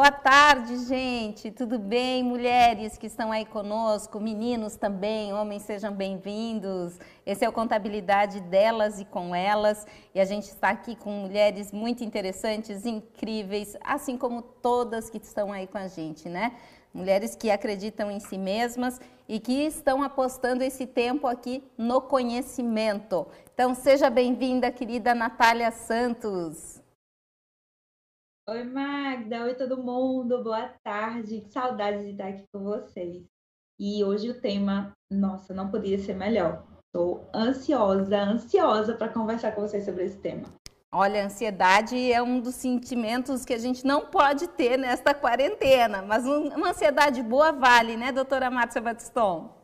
Boa tarde, gente. Tudo bem? Mulheres que estão aí conosco, meninos também, homens sejam bem-vindos. Esse é o Contabilidade delas e com elas. E a gente está aqui com mulheres muito interessantes, incríveis, assim como todas que estão aí com a gente, né? Mulheres que acreditam em si mesmas e que estão apostando esse tempo aqui no conhecimento. Então, seja bem-vinda, querida Natália Santos. Oi, Magda. Oi, todo mundo. Boa tarde. Que saudade de estar aqui com vocês. E hoje o tema, nossa, não podia ser melhor. Estou ansiosa, ansiosa para conversar com vocês sobre esse tema. Olha, a ansiedade é um dos sentimentos que a gente não pode ter nesta quarentena, mas uma ansiedade boa vale, né, doutora Márcia Batiston?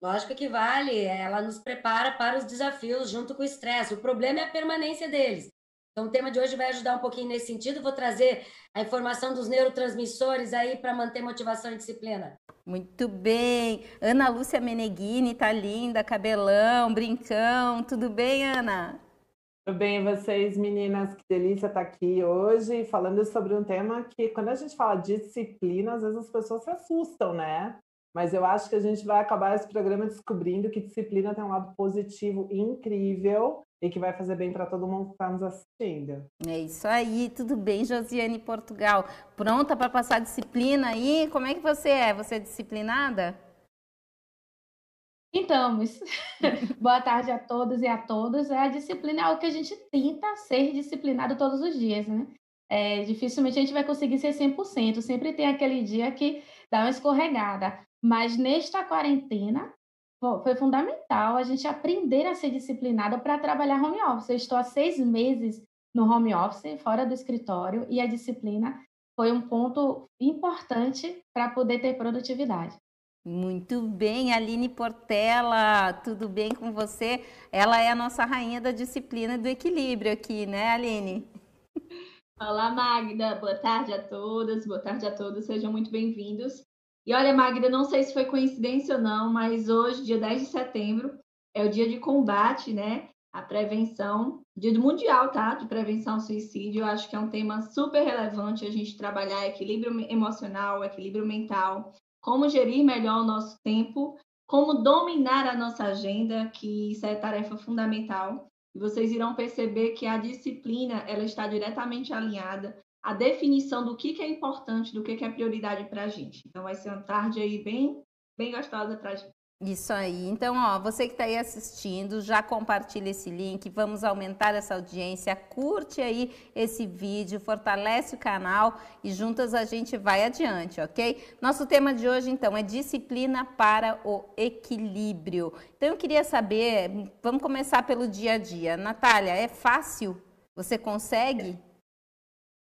Lógico que vale, ela nos prepara para os desafios junto com o estresse. O problema é a permanência deles. Então, o tema de hoje vai ajudar um pouquinho nesse sentido. Vou trazer a informação dos neurotransmissores aí para manter motivação e disciplina. Muito bem. Ana Lúcia Meneghini, tá linda, cabelão, brincão. Tudo bem, Ana? Tudo bem, vocês, meninas? Que delícia estar aqui hoje falando sobre um tema que, quando a gente fala disciplina, às vezes as pessoas se assustam, né? Mas eu acho que a gente vai acabar esse programa descobrindo que disciplina tem um lado positivo incrível e que vai fazer bem para todo mundo que está nos assistindo. É isso aí, tudo bem, Josiane Portugal? Pronta para passar disciplina aí? Como é que você é? Você é disciplinada? Então, boa tarde a todos e a todas. É, a disciplina é algo que a gente tenta ser disciplinado todos os dias, né? É, dificilmente a gente vai conseguir ser 100%, sempre tem aquele dia que dá uma escorregada. Mas nesta quarentena, foi fundamental a gente aprender a ser disciplinada para trabalhar home office. Eu estou há seis meses no home office, fora do escritório, e a disciplina foi um ponto importante para poder ter produtividade. Muito bem, Aline Portela, tudo bem com você? Ela é a nossa rainha da disciplina e do equilíbrio aqui, né, Aline? Olá, Magda. Boa tarde a todas, boa tarde a todos, sejam muito bem-vindos. E olha, Magda, não sei se foi coincidência ou não, mas hoje, dia 10 de setembro, é o dia de combate, né? A prevenção, dia do mundial, tá? De prevenção ao suicídio. Eu acho que é um tema super relevante a gente trabalhar equilíbrio emocional, equilíbrio mental, como gerir melhor o nosso tempo, como dominar a nossa agenda, que isso é tarefa fundamental. E vocês irão perceber que a disciplina ela está diretamente alinhada a definição do que, que é importante, do que, que é prioridade para a gente. Então, vai ser uma tarde aí bem, bem gostosa para a gente. Isso aí. Então, ó, você que está aí assistindo, já compartilha esse link, vamos aumentar essa audiência, curte aí esse vídeo, fortalece o canal e juntas a gente vai adiante, ok? Nosso tema de hoje, então, é disciplina para o equilíbrio. Então, eu queria saber, vamos começar pelo dia a dia. Natália, é fácil? Você consegue?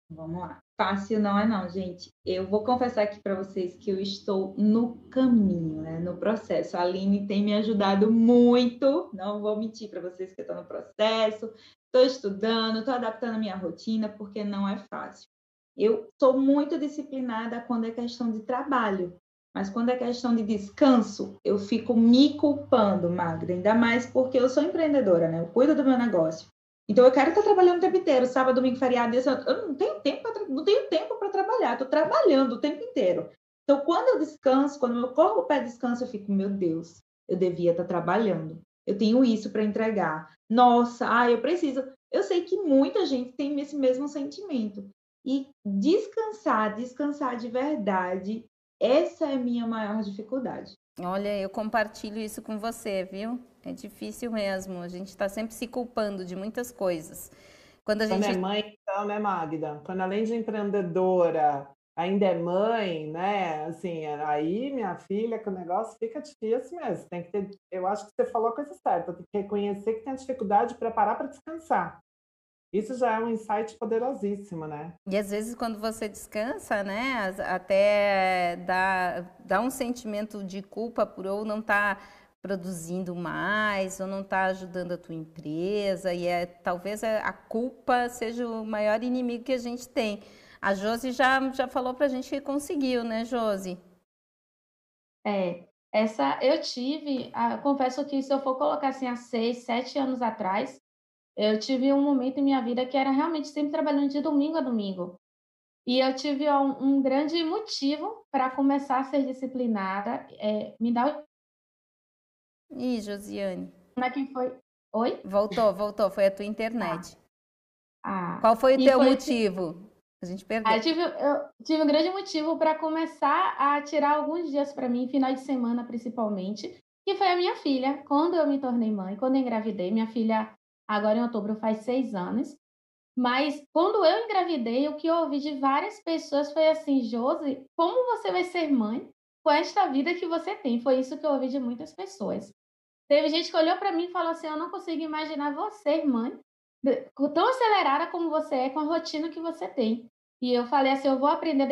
Vamos lá. Fácil não é não, gente. Eu vou confessar aqui para vocês que eu estou no caminho, né, no processo. A Aline tem me ajudado muito, não vou mentir para vocês que eu estou no processo, estou estudando, estou adaptando a minha rotina, porque não é fácil. Eu sou muito disciplinada quando é questão de trabalho, mas quando é questão de descanso, eu fico me culpando, Magda, ainda mais porque eu sou empreendedora, né? Eu cuido do meu negócio. Então eu quero estar trabalhando o tempo inteiro, sábado, domingo, feriado, eu não tenho tempo para não tenho tempo para trabalhar, estou trabalhando o tempo inteiro. Então quando eu descanso, quando meu corpo pede descanso, eu fico, meu Deus, eu devia estar trabalhando. Eu tenho isso para entregar. Nossa, ah, eu preciso. Eu sei que muita gente tem esse mesmo sentimento. E descansar, descansar de verdade, essa é a minha maior dificuldade. Olha, eu compartilho isso com você, viu? É difícil mesmo. A gente está sempre se culpando de muitas coisas. Quando a gente. Quando é mãe, então, né, Magda? Quando além de empreendedora, ainda é mãe, né? Assim, aí, minha filha, que o negócio fica difícil mesmo. Tem que ter. Eu acho que você falou a coisa certa. Tem que reconhecer que tem a dificuldade de preparar para descansar. Isso já é um insight poderosíssimo, né? E às vezes quando você descansa, né, até dá, dá um sentimento de culpa por ou não estar tá produzindo mais, ou não estar tá ajudando a tua empresa, e é, talvez a culpa seja o maior inimigo que a gente tem. A Josi já, já falou para a gente que conseguiu, né, Josi? É, essa eu tive, confesso que se eu for colocar assim há seis, sete anos atrás, eu tive um momento em minha vida que era realmente sempre trabalhando de domingo a domingo. E eu tive um, um grande motivo para começar a ser disciplinada. É, me dá. Ih, Josiane. Como é que foi? Oi? Voltou, voltou. Foi a tua internet. Ah. Qual foi o teu foi motivo? A gente perdeu. Ah, eu, tive, eu tive um grande motivo para começar a tirar alguns dias para mim, final de semana principalmente, que foi a minha filha. Quando eu me tornei mãe, quando eu engravidei, minha filha agora em outubro faz seis anos. Mas quando eu engravidei, o que eu ouvi de várias pessoas foi assim, Josi, como você vai ser mãe com esta vida que você tem? Foi isso que eu ouvi de muitas pessoas. Teve gente que olhou para mim e falou assim: Eu não consigo imaginar você, mãe, tão acelerada como você é, com a rotina que você tem. E eu falei assim: Eu vou aprender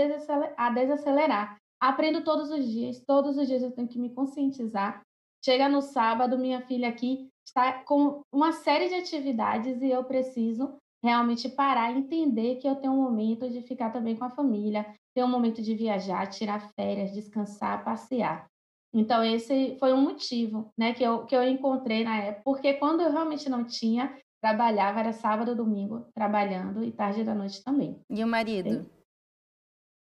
a desacelerar. Aprendo todos os dias, todos os dias eu tenho que me conscientizar. Chega no sábado, minha filha aqui está com uma série de atividades e eu preciso realmente parar entender que eu tenho um momento de ficar também com a família, ter um momento de viajar, tirar férias, descansar, passear. Então, esse foi um motivo né, que, eu, que eu encontrei na época, porque quando eu realmente não tinha, trabalhava, era sábado, domingo, trabalhando e tarde da noite também. E o marido?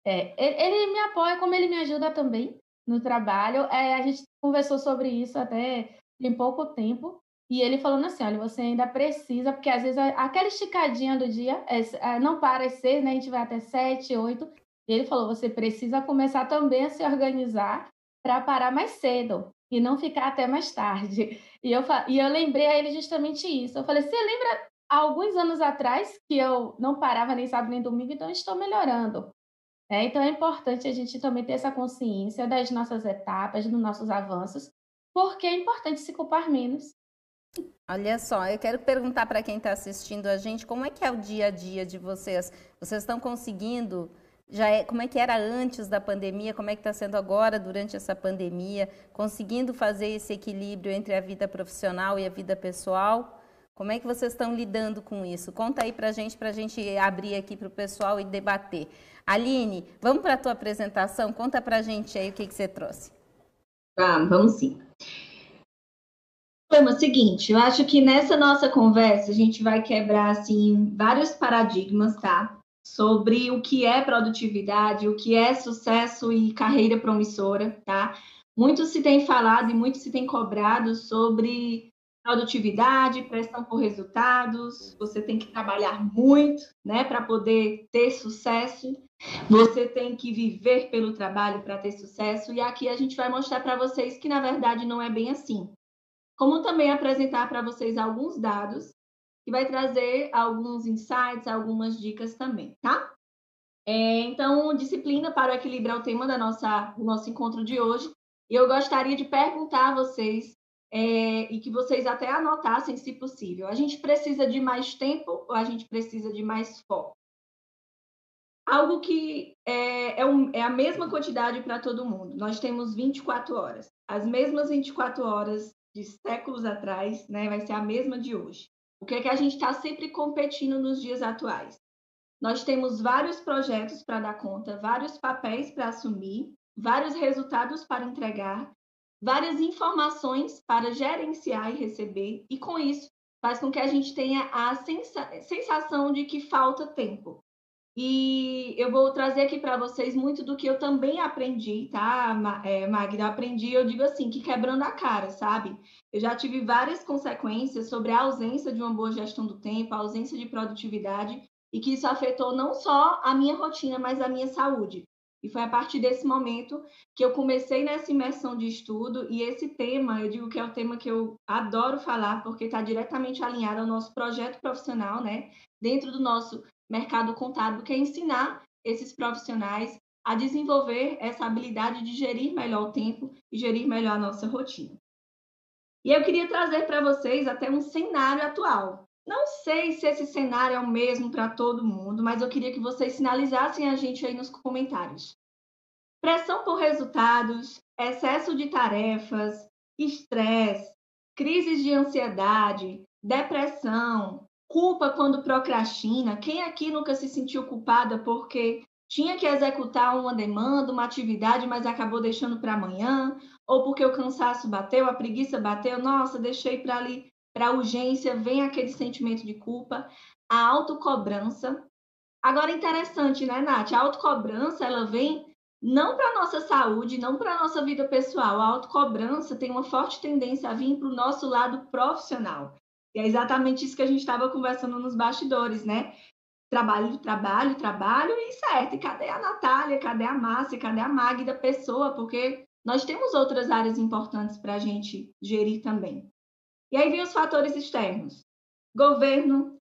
É, ele, ele me apoia, como ele me ajuda também no trabalho. É, a gente conversou sobre isso até em pouco tempo, e ele falando assim, olha, você ainda precisa, porque às vezes aquela esticadinha do dia é, não para seis, né? A gente vai até sete, oito. E ele falou, você precisa começar também a se organizar para parar mais cedo e não ficar até mais tarde. E eu, e eu lembrei a ele justamente isso. Eu falei, você lembra alguns anos atrás que eu não parava nem sábado nem domingo, então estou melhorando. É, então é importante a gente também ter essa consciência das nossas etapas, dos nossos avanços, porque é importante se culpar menos Olha só, eu quero perguntar para quem está assistindo a gente como é que é o dia a dia de vocês. Vocês estão conseguindo? Já é, como é que era antes da pandemia? Como é que está sendo agora durante essa pandemia? Conseguindo fazer esse equilíbrio entre a vida profissional e a vida pessoal? Como é que vocês estão lidando com isso? Conta aí para a gente, para a gente abrir aqui para o pessoal e debater. Aline, vamos para a tua apresentação. Conta para a gente aí o que, que você trouxe. Ah, vamos sim problema é seguinte, eu acho que nessa nossa conversa a gente vai quebrar assim vários paradigmas, tá? Sobre o que é produtividade, o que é sucesso e carreira promissora, tá? Muito se tem falado e muito se tem cobrado sobre produtividade, pressão por resultados, você tem que trabalhar muito, né, para poder ter sucesso. Você tem que viver pelo trabalho para ter sucesso. E aqui a gente vai mostrar para vocês que na verdade não é bem assim como também apresentar para vocês alguns dados que vai trazer alguns insights, algumas dicas também, tá? É, então, disciplina para é o tema da nossa, do nosso encontro de hoje. E eu gostaria de perguntar a vocês é, e que vocês até anotassem, se possível. A gente precisa de mais tempo ou a gente precisa de mais foco? Algo que é, é, um, é a mesma quantidade para todo mundo. Nós temos 24 horas. As mesmas 24 horas de séculos atrás, né, vai ser a mesma de hoje. O que é que a gente está sempre competindo nos dias atuais? Nós temos vários projetos para dar conta, vários papéis para assumir, vários resultados para entregar, várias informações para gerenciar e receber, e com isso faz com que a gente tenha a sensação de que falta tempo. E eu vou trazer aqui para vocês muito do que eu também aprendi, tá, é, Magda? Aprendi, eu digo assim, que quebrando a cara, sabe? Eu já tive várias consequências sobre a ausência de uma boa gestão do tempo, a ausência de produtividade, e que isso afetou não só a minha rotina, mas a minha saúde. E foi a partir desse momento que eu comecei nessa imersão de estudo, e esse tema, eu digo que é o tema que eu adoro falar, porque está diretamente alinhado ao nosso projeto profissional, né? Dentro do nosso mercado contábil, que é ensinar esses profissionais a desenvolver essa habilidade de gerir melhor o tempo e gerir melhor a nossa rotina. E eu queria trazer para vocês até um cenário atual. Não sei se esse cenário é o mesmo para todo mundo, mas eu queria que vocês sinalizassem a gente aí nos comentários. Pressão por resultados, excesso de tarefas, estresse, crises de ansiedade, depressão, Culpa quando procrastina. Quem aqui nunca se sentiu culpada porque tinha que executar uma demanda, uma atividade, mas acabou deixando para amanhã? Ou porque o cansaço bateu, a preguiça bateu? Nossa, deixei para ali, para urgência, vem aquele sentimento de culpa. A autocobrança, Agora, interessante, né, Nath? A autocobrança, ela vem não para nossa saúde, não para nossa vida pessoal. A autocobrança tem uma forte tendência a vir para o nosso lado profissional. E é exatamente isso que a gente estava conversando nos bastidores, né? Trabalho, trabalho, trabalho e certo. E cadê a Natália? Cadê a Márcia? Cadê a Magda pessoa? Porque nós temos outras áreas importantes para a gente gerir também. E aí vem os fatores externos. Governo,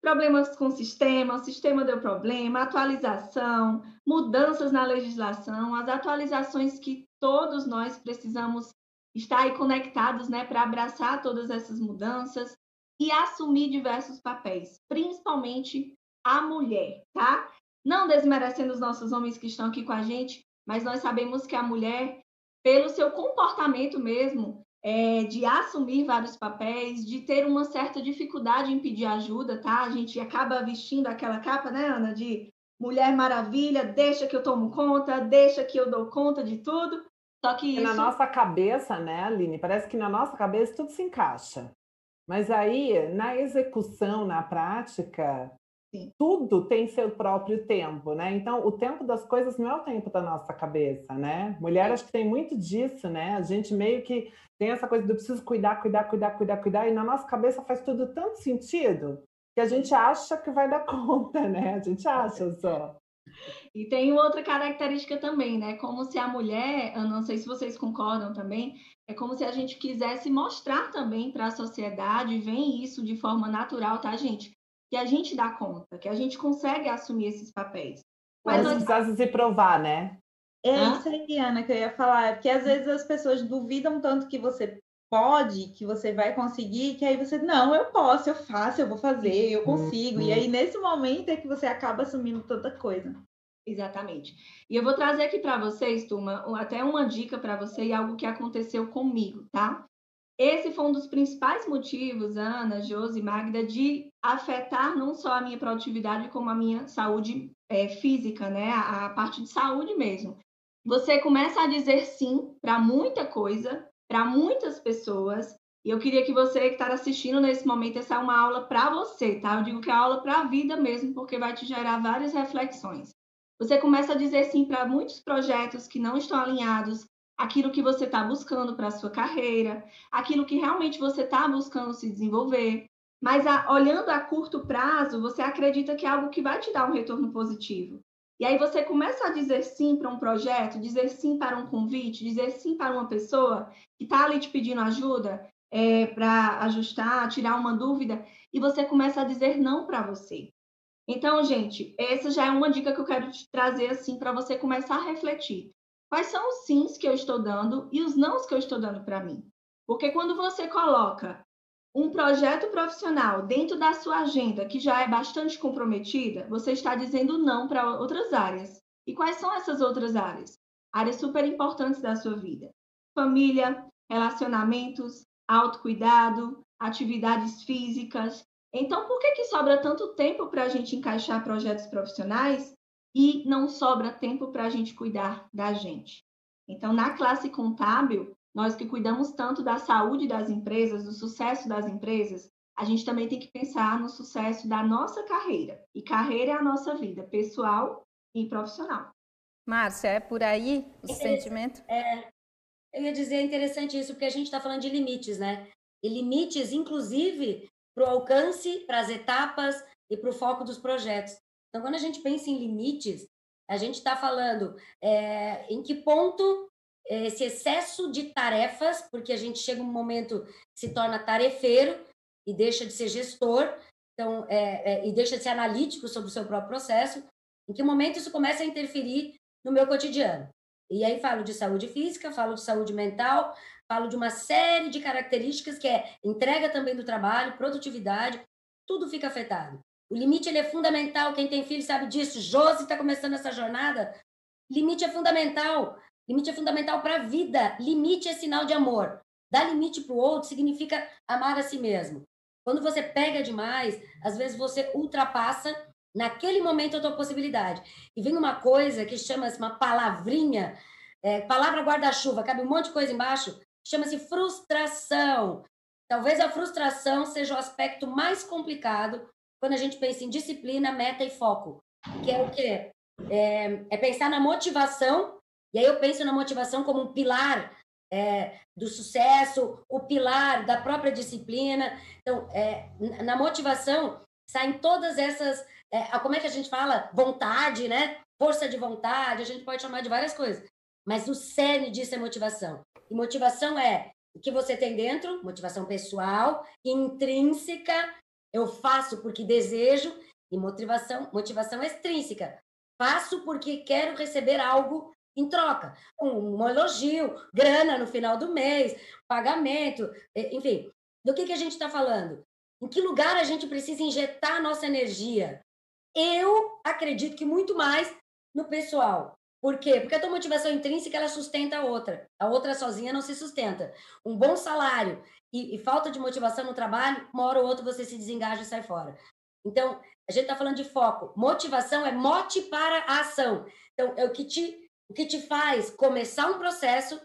problemas com o sistema, o sistema deu problema, atualização, mudanças na legislação, as atualizações que todos nós precisamos estar aí conectados né, para abraçar todas essas mudanças e assumir diversos papéis, principalmente a mulher, tá? Não desmerecendo os nossos homens que estão aqui com a gente, mas nós sabemos que a mulher pelo seu comportamento mesmo, é, de assumir vários papéis, de ter uma certa dificuldade em pedir ajuda, tá? A gente acaba vestindo aquela capa, né, Ana, de Mulher Maravilha, deixa que eu tomo conta, deixa que eu dou conta de tudo. Só que isso... Na nossa cabeça, né, Aline? Parece que na nossa cabeça tudo se encaixa. Mas aí, na execução, na prática, Sim. Tudo tem seu próprio tempo, né? Então, o tempo das coisas não é o tempo da nossa cabeça, né? Mulher, acho que tem muito disso, né? A gente meio que tem essa coisa do preciso cuidar, cuidar, cuidar, cuidar, cuidar, e na nossa cabeça faz tudo tanto sentido que a gente acha que vai dar conta, né? A gente acha só. E tem outra característica também, né? Como se a mulher, eu não sei se vocês concordam também, é como se a gente quisesse mostrar também para a sociedade, vem isso de forma natural, tá, gente? que a gente dá conta, que a gente consegue assumir esses papéis. Mas, Mas nós... precisa se provar, né? É Hã? isso aí, Ana, que eu ia falar. Porque às vezes as pessoas duvidam tanto que você pode, que você vai conseguir, que aí você, não, eu posso, eu faço, eu vou fazer, eu consigo. Uhum. E aí, nesse momento, é que você acaba assumindo tanta coisa. Exatamente. E eu vou trazer aqui para vocês, turma, até uma dica para você e algo que aconteceu comigo, tá? Esse foi um dos principais motivos, Ana, Josi, Magda, de afetar não só a minha produtividade, como a minha saúde é, física, né? A, a parte de saúde mesmo. Você começa a dizer sim para muita coisa, para muitas pessoas, e eu queria que você que está assistindo nesse momento, essa é uma aula para você, tá? Eu digo que é aula para a vida mesmo, porque vai te gerar várias reflexões. Você começa a dizer sim para muitos projetos que não estão alinhados aquilo que você está buscando para a sua carreira, aquilo que realmente você está buscando se desenvolver. Mas a, olhando a curto prazo, você acredita que é algo que vai te dar um retorno positivo. E aí você começa a dizer sim para um projeto, dizer sim para um convite, dizer sim para uma pessoa que está ali te pedindo ajuda é, para ajustar, tirar uma dúvida, e você começa a dizer não para você. Então, gente, essa já é uma dica que eu quero te trazer assim para você começar a refletir. Quais são os sims que eu estou dando e os nãos que eu estou dando para mim? Porque quando você coloca um projeto profissional dentro da sua agenda que já é bastante comprometida, você está dizendo não para outras áreas. E quais são essas outras áreas? Áreas super importantes da sua vida: família, relacionamentos, autocuidado, atividades físicas. Então, por que, que sobra tanto tempo para a gente encaixar projetos profissionais e não sobra tempo para a gente cuidar da gente. Então, na classe contábil, nós que cuidamos tanto da saúde das empresas, do sucesso das empresas, a gente também tem que pensar no sucesso da nossa carreira. E carreira é a nossa vida pessoal e profissional. Márcia, é por aí o sentimento? É, eu ia dizer interessante isso, porque a gente está falando de limites, né? E limites, inclusive, para o alcance, para as etapas e para o foco dos projetos. Então, quando a gente pensa em limites, a gente está falando é, em que ponto esse excesso de tarefas, porque a gente chega um momento se torna tarefeiro e deixa de ser gestor, então, é, é, e deixa de ser analítico sobre o seu próprio processo, em que momento isso começa a interferir no meu cotidiano. E aí falo de saúde física, falo de saúde mental, falo de uma série de características que é entrega também do trabalho, produtividade, tudo fica afetado. O limite ele é fundamental. Quem tem filho sabe disso. Josi está começando essa jornada. Limite é fundamental. Limite é fundamental para a vida. Limite é sinal de amor. Dar limite para o outro significa amar a si mesmo. Quando você pega demais, às vezes você ultrapassa naquele momento a tua possibilidade. E vem uma coisa que chama-se uma palavrinha, é, palavra guarda-chuva, cabe um monte de coisa embaixo, chama-se frustração. Talvez a frustração seja o aspecto mais complicado quando a gente pensa em disciplina, meta e foco. que é o quê? É, é pensar na motivação, e aí eu penso na motivação como um pilar é, do sucesso, o pilar da própria disciplina. Então, é, na motivação saem todas essas, é, como é que a gente fala? Vontade, né? Força de vontade, a gente pode chamar de várias coisas. Mas o cerne disso é motivação. E motivação é o que você tem dentro, motivação pessoal, intrínseca, eu faço porque desejo, e motivação, motivação extrínseca. Faço porque quero receber algo em troca. Um, elogio, grana no final do mês, pagamento, enfim. Do que, que a gente está falando? Em que lugar a gente precisa injetar nossa energia? Eu acredito que muito mais no pessoal. Por quê? Porque a tua motivação intrínseca ela sustenta a outra. A outra sozinha não se sustenta. Um bom salário e, e falta de motivação no trabalho, uma hora ou outra você se desengaja e sai fora. Então, a gente está falando de foco. Motivação é mote para a ação. Então, é o que te o que te faz começar um processo,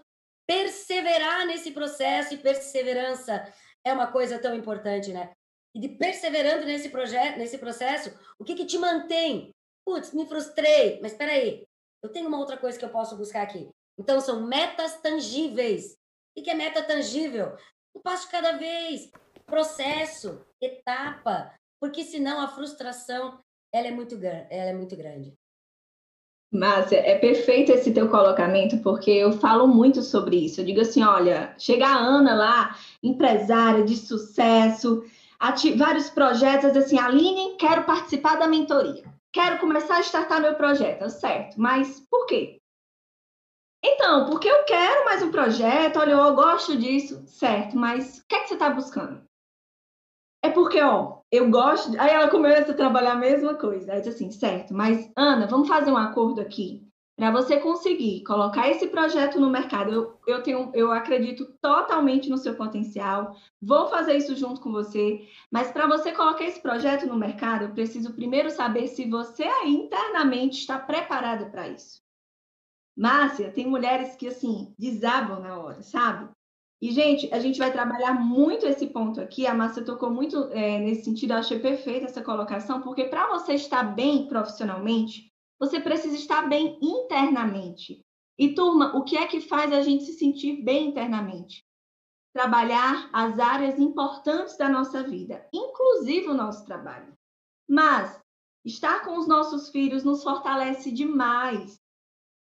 perseverar nesse processo, e perseverança é uma coisa tão importante, né? E de perseverando nesse projeto, nesse processo, o que, que te mantém? Putz, me frustrei, mas espera aí, eu tenho uma outra coisa que eu posso buscar aqui. Então, são metas tangíveis. O que é meta tangível? Um passo cada vez, processo, etapa, porque senão a frustração ela é muito, ela é muito grande. Márcia, é perfeito esse teu colocamento, porque eu falo muito sobre isso. Eu digo assim: olha, chega a Ana lá, empresária de sucesso, vários projetos, assim, Aline, quero participar da mentoria. Quero começar a startar meu projeto, certo? Mas por quê? Então, porque eu quero mais um projeto, olha, eu gosto disso, certo, mas o que, é que você está buscando? É porque, ó, eu gosto. Aí ela começa a trabalhar a mesma coisa. Aí diz assim, certo, mas Ana, vamos fazer um acordo aqui. Para você conseguir colocar esse projeto no mercado, eu, eu, tenho, eu acredito totalmente no seu potencial, vou fazer isso junto com você, mas para você colocar esse projeto no mercado, eu preciso primeiro saber se você aí internamente está preparada para isso. Márcia, tem mulheres que assim desabam na hora, sabe? E, gente, a gente vai trabalhar muito esse ponto aqui. A Márcia tocou muito é, nesse sentido, eu achei perfeita essa colocação, porque para você estar bem profissionalmente, você precisa estar bem internamente. E, turma, o que é que faz a gente se sentir bem internamente? Trabalhar as áreas importantes da nossa vida, inclusive o nosso trabalho. Mas estar com os nossos filhos nos fortalece demais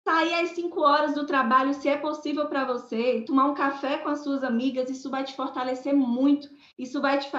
sair às 5 horas do trabalho, se é possível para você, tomar um café com as suas amigas, isso vai te fortalecer muito, isso vai te,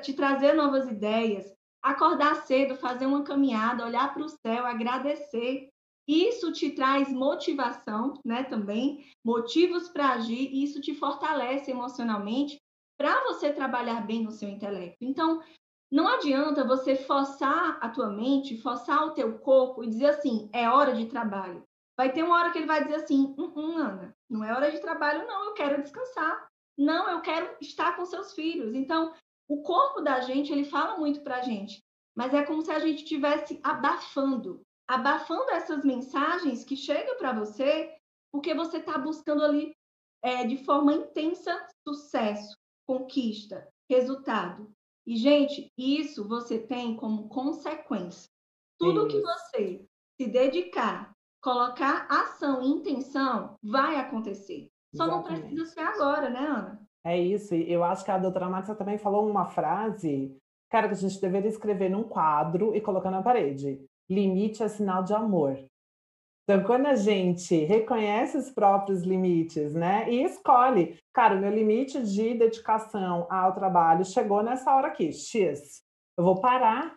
te trazer novas ideias. Acordar cedo, fazer uma caminhada, olhar para o céu, agradecer. Isso te traz motivação, né, também, motivos para agir, e isso te fortalece emocionalmente para você trabalhar bem no seu intelecto. Então, não adianta você forçar a tua mente, forçar o teu corpo e dizer assim, é hora de trabalho. Vai ter uma hora que ele vai dizer assim: hum, hum, Ana, não é hora de trabalho, não, eu quero descansar. Não, eu quero estar com seus filhos. Então, o corpo da gente, ele fala muito para a gente, mas é como se a gente estivesse abafando abafando essas mensagens que chegam para você, porque você está buscando ali é, de forma intensa sucesso, conquista, resultado. E, gente, isso você tem como consequência. Tudo que você se dedicar colocar ação e intenção, vai acontecer. Só Exatamente. não precisa ser agora, né, Ana? É isso. Eu acho que a doutora Márcia também falou uma frase, cara, que a gente deveria escrever num quadro e colocar na parede. Limite é sinal de amor. Então, quando a gente reconhece os próprios limites, né, e escolhe, cara, o meu limite de dedicação ao trabalho chegou nessa hora aqui, X. Eu vou parar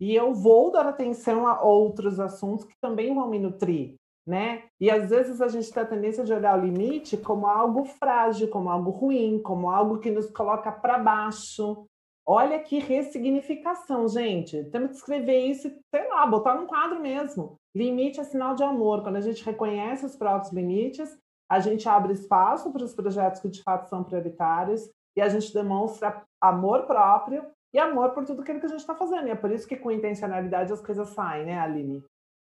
e eu vou dar atenção a outros assuntos que também vão me nutrir, né? E às vezes a gente tem a tendência de olhar o limite como algo frágil, como algo ruim, como algo que nos coloca para baixo. Olha que ressignificação, gente. Temos que escrever isso, sei lá, botar num quadro mesmo. Limite é sinal de amor. Quando a gente reconhece os próprios limites, a gente abre espaço para os projetos que de fato são prioritários e a gente demonstra amor próprio e amor por tudo aquilo que a gente está fazendo. E é por isso que com intencionalidade as coisas saem, né, Aline?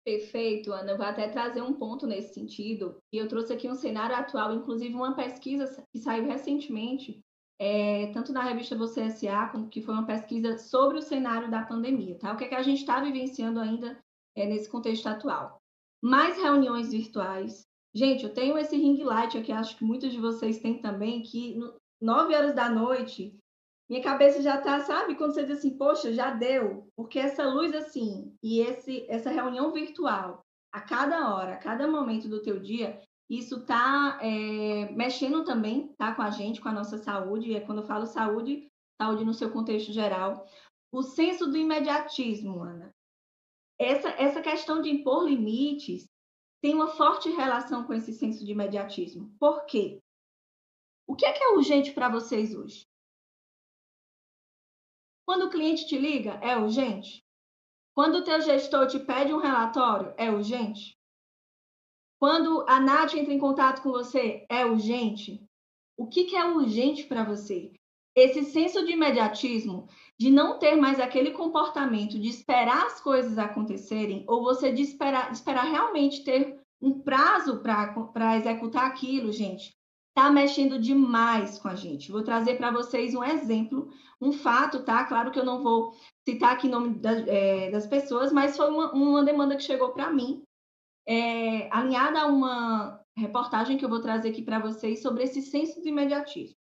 Perfeito, Ana. Eu vou até trazer um ponto nesse sentido. E eu trouxe aqui um cenário atual, inclusive uma pesquisa que saiu recentemente, é, tanto na revista Você S.A., como que foi uma pesquisa sobre o cenário da pandemia, tá? O que, é que a gente está vivenciando ainda é, nesse contexto atual. Mais reuniões virtuais. Gente, eu tenho esse ring light aqui, acho que muitos de vocês têm também, que no, 9 horas da noite, minha cabeça já tá, sabe? Quando você diz assim, poxa, já deu. Porque essa luz assim, e esse, essa reunião virtual, a cada hora, a cada momento do teu dia, isso tá é, mexendo também, tá? Com a gente, com a nossa saúde. E é quando eu falo saúde, saúde no seu contexto geral. O senso do imediatismo, Ana. Essa, essa questão de impor limites tem uma forte relação com esse senso de imediatismo. Por quê? O que é que é urgente para vocês hoje? Quando o cliente te liga, é urgente? Quando o teu gestor te pede um relatório, é urgente? Quando a Nath entra em contato com você, é urgente? O que, que é urgente para você? Esse senso de imediatismo, de não ter mais aquele comportamento de esperar as coisas acontecerem, ou você de esperar, de esperar realmente ter um prazo para executar aquilo, gente, está mexendo demais com a gente. Vou trazer para vocês um exemplo, um fato, tá? Claro que eu não vou citar aqui o nome das, é, das pessoas, mas foi uma, uma demanda que chegou para mim, é, alinhada a uma reportagem que eu vou trazer aqui para vocês sobre esse senso de imediatismo.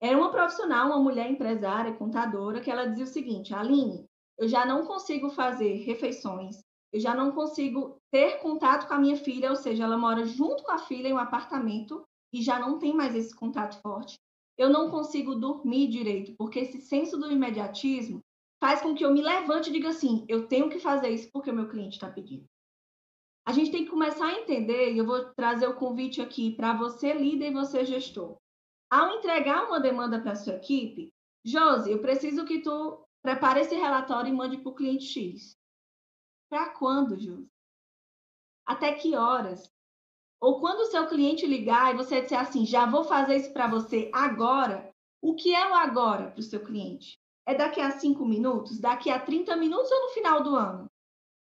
Era uma profissional, uma mulher empresária, contadora, que ela dizia o seguinte: Aline, eu já não consigo fazer refeições, eu já não consigo ter contato com a minha filha, ou seja, ela mora junto com a filha em um apartamento, e já não tem mais esse contato forte. Eu não consigo dormir direito, porque esse senso do imediatismo faz com que eu me levante e diga assim: eu tenho que fazer isso porque o meu cliente está pedindo. A gente tem que começar a entender, e eu vou trazer o convite aqui para você, líder, e você, gestor. Ao entregar uma demanda para a sua equipe, Josi, eu preciso que tu prepare esse relatório e mande para o cliente X. Para quando, Josi? Até que horas? Ou quando o seu cliente ligar e você disser assim, já vou fazer isso para você agora, o que é o agora para o seu cliente? É daqui a cinco minutos? Daqui a 30 minutos ou no final do ano?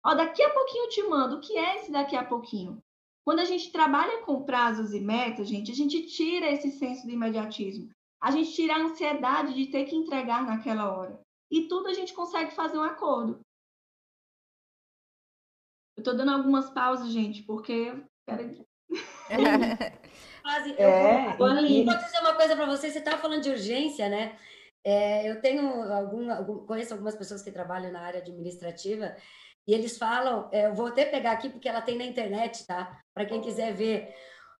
Ó, daqui a pouquinho eu te mando. O que é esse daqui a pouquinho? Quando a gente trabalha com prazos e metas, gente, a gente tira esse senso de imediatismo. A gente tira a ansiedade de ter que entregar naquela hora. E tudo a gente consegue fazer um acordo. Eu estou dando algumas pausas, gente, porque. Peraí. Quase, é, eu, e... vou dizer uma coisa para você. Você estava falando de urgência, né? É, eu tenho algum, algum, conheço algumas pessoas que trabalham na área administrativa e eles falam, é, eu vou até pegar aqui porque ela tem na internet, tá? Para quem quiser ver.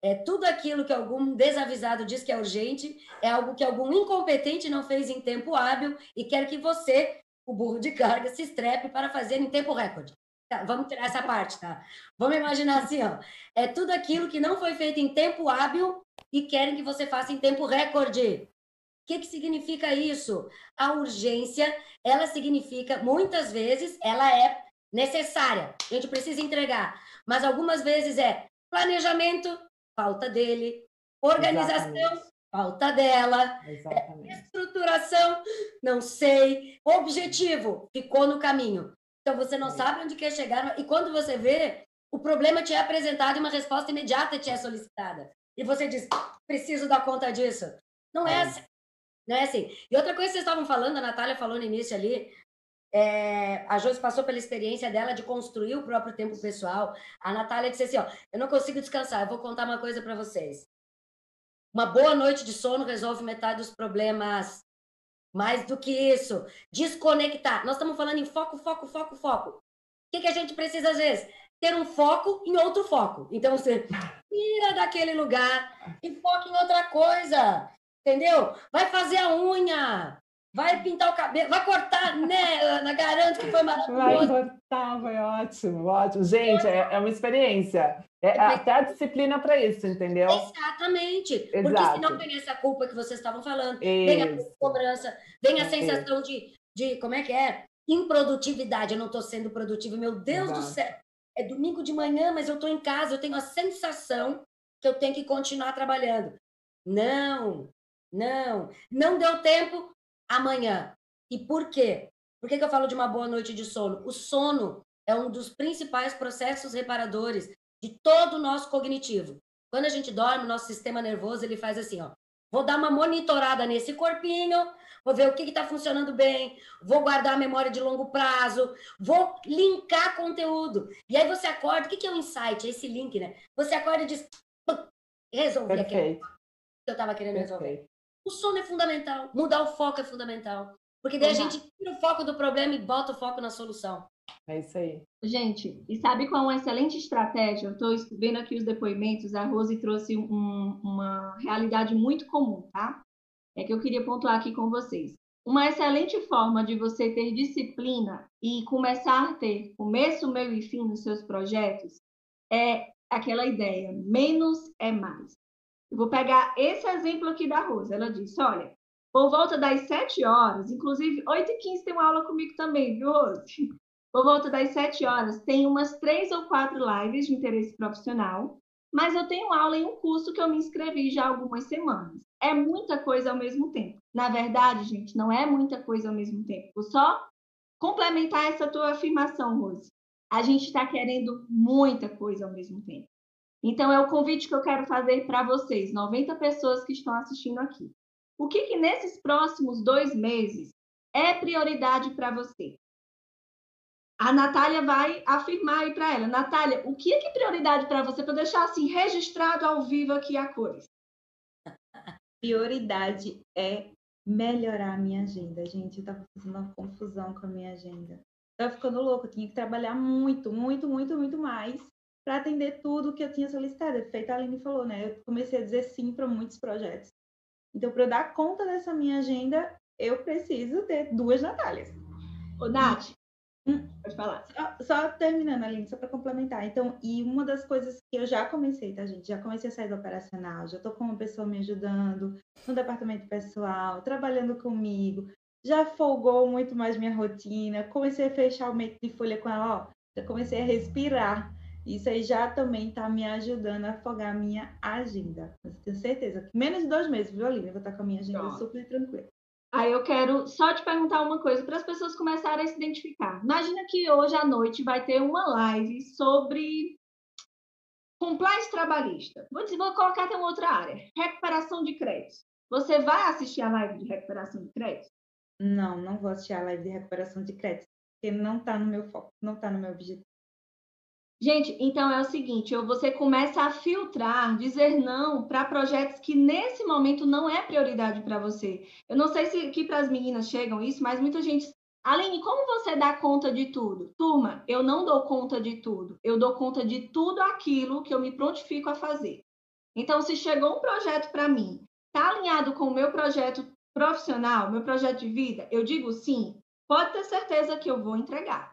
É, tudo aquilo que algum desavisado diz que é urgente é algo que algum incompetente não fez em tempo hábil e quer que você, o burro de carga, se estrepe para fazer em tempo recorde. Tá, vamos tirar essa parte, tá? Vamos imaginar assim, ó. É tudo aquilo que não foi feito em tempo hábil e querem que você faça em tempo recorde. O que, que significa isso? A urgência, ela significa, muitas vezes, ela é necessária. A gente precisa entregar. Mas algumas vezes é planejamento, falta dele. Organização, Exatamente. falta dela. Exatamente. Estruturação, não sei. Objetivo, ficou no caminho. Então você não sabe onde quer chegar e quando você vê, o problema te é apresentado e uma resposta imediata te é solicitada. E você diz: "Preciso dar conta disso". Não é, é. assim. Não é assim. E outra coisa que vocês estavam falando, a Natália falou no início ali, é, a Josi passou pela experiência dela de construir o próprio tempo pessoal. A Natália disse assim: ó, eu não consigo descansar, eu vou contar uma coisa para vocês. Uma boa noite de sono resolve metade dos problemas mais do que isso, desconectar. Nós estamos falando em foco, foco, foco, foco. O que, que a gente precisa às vezes? Ter um foco em outro foco. Então você tira daquele lugar e foca em outra coisa. Entendeu? Vai fazer a unha, vai pintar o cabelo, vai cortar, né, Ana? Garanto que foi maravilhoso. Vai cortar, foi ótimo, ótimo. Gente, é, é uma experiência. É até a disciplina para isso, entendeu? Exatamente. Exato. Porque senão vem essa culpa que vocês estavam falando, isso. vem a cobrança, vem a sensação de, de, como é que é? Improdutividade. Eu não estou sendo produtiva, meu Deus Exato. do céu. É domingo de manhã, mas eu estou em casa, eu tenho a sensação que eu tenho que continuar trabalhando. Não, não. Não deu tempo, amanhã. E por quê? Por que, que eu falo de uma boa noite de sono? O sono é um dos principais processos reparadores de todo o nosso cognitivo. Quando a gente dorme, o nosso sistema nervoso ele faz assim, ó. vou dar uma monitorada nesse corpinho, vou ver o que está funcionando bem, vou guardar a memória de longo prazo, vou linkar conteúdo. E aí você acorda, o que, que é o um insight? É esse link, né? Você acorda e diz, resolvi aquilo que eu estava querendo resolver. O sono é fundamental, mudar o foco é fundamental. Porque daí a gente tira o foco do problema e bota o foco na solução. É isso aí. Gente, e sabe qual é uma excelente estratégia? Eu estou vendo aqui os depoimentos, a Rose trouxe um, uma realidade muito comum, tá? É que eu queria pontuar aqui com vocês. Uma excelente forma de você ter disciplina e começar a ter começo, meio e fim nos seus projetos é aquela ideia: menos é mais. Eu vou pegar esse exemplo aqui da Rosa. Ela disse: olha, por volta das 7 horas, inclusive 8 e 15 tem uma aula comigo também, viu, Rose? Por volta das 7 horas, tem umas três ou quatro lives de interesse profissional, mas eu tenho aula em um curso que eu me inscrevi já há algumas semanas. É muita coisa ao mesmo tempo. Na verdade, gente, não é muita coisa ao mesmo tempo. Vou só complementar essa tua afirmação, Rose. A gente está querendo muita coisa ao mesmo tempo. Então, é o convite que eu quero fazer para vocês, 90 pessoas que estão assistindo aqui. O que, que nesses próximos dois meses é prioridade para você? a Natália vai afirmar aí para ela. Natália, o que é que é prioridade para você para deixar assim registrado ao vivo aqui a cores? Prioridade é melhorar a minha agenda, gente. Eu tava fazendo uma confusão com a minha agenda. Tava ficando louca, eu tinha que trabalhar muito, muito, muito, muito mais para atender tudo que eu tinha solicitado. Feito a Aline falou, né? Eu comecei a dizer sim para muitos projetos. Então, para eu dar conta dessa minha agenda, eu preciso ter duas Natálias. Ô, Nath, Hum, pode falar. Só, só terminando, Aline, só para complementar. Então, e uma das coisas que eu já comecei, tá, gente? Já comecei a sair do operacional, já estou com uma pessoa me ajudando no departamento pessoal, trabalhando comigo, já folgou muito mais minha rotina, comecei a fechar o mês de folha com ela, ó, já comecei a respirar. Isso aí já também está me ajudando a afogar a minha agenda. Mas tenho certeza que menos de dois meses, viu, Aline? Eu vou estar com a minha agenda Pronto. super tranquila. Aí eu quero só te perguntar uma coisa para as pessoas começarem a se identificar. Imagina que hoje à noite vai ter uma live sobre compliance trabalhista. Vou, dizer, vou colocar até uma outra área, recuperação de créditos. Você vai assistir a live de recuperação de créditos? Não, não vou assistir a live de recuperação de créditos, porque não está no meu foco, não está no meu objetivo. Gente, então é o seguinte, você começa a filtrar, dizer não para projetos que nesse momento não é prioridade para você. Eu não sei se aqui para as meninas chegam isso, mas muita gente Aline, como você dá conta de tudo? Turma, eu não dou conta de tudo. Eu dou conta de tudo aquilo que eu me prontifico a fazer. Então, se chegou um projeto para mim, está alinhado com o meu projeto profissional, meu projeto de vida, eu digo sim, pode ter certeza que eu vou entregar.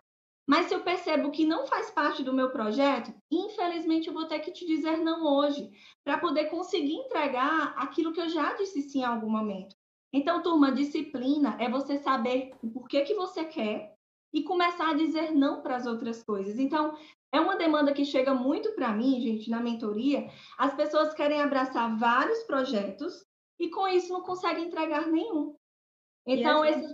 Mas se eu percebo que não faz parte do meu projeto, infelizmente eu vou ter que te dizer não hoje, para poder conseguir entregar aquilo que eu já disse sim em algum momento. Então, turma, disciplina é você saber o porquê que você quer e começar a dizer não para as outras coisas. Então, é uma demanda que chega muito para mim, gente, na mentoria. As pessoas querem abraçar vários projetos e com isso não conseguem entregar nenhum. Então, esse...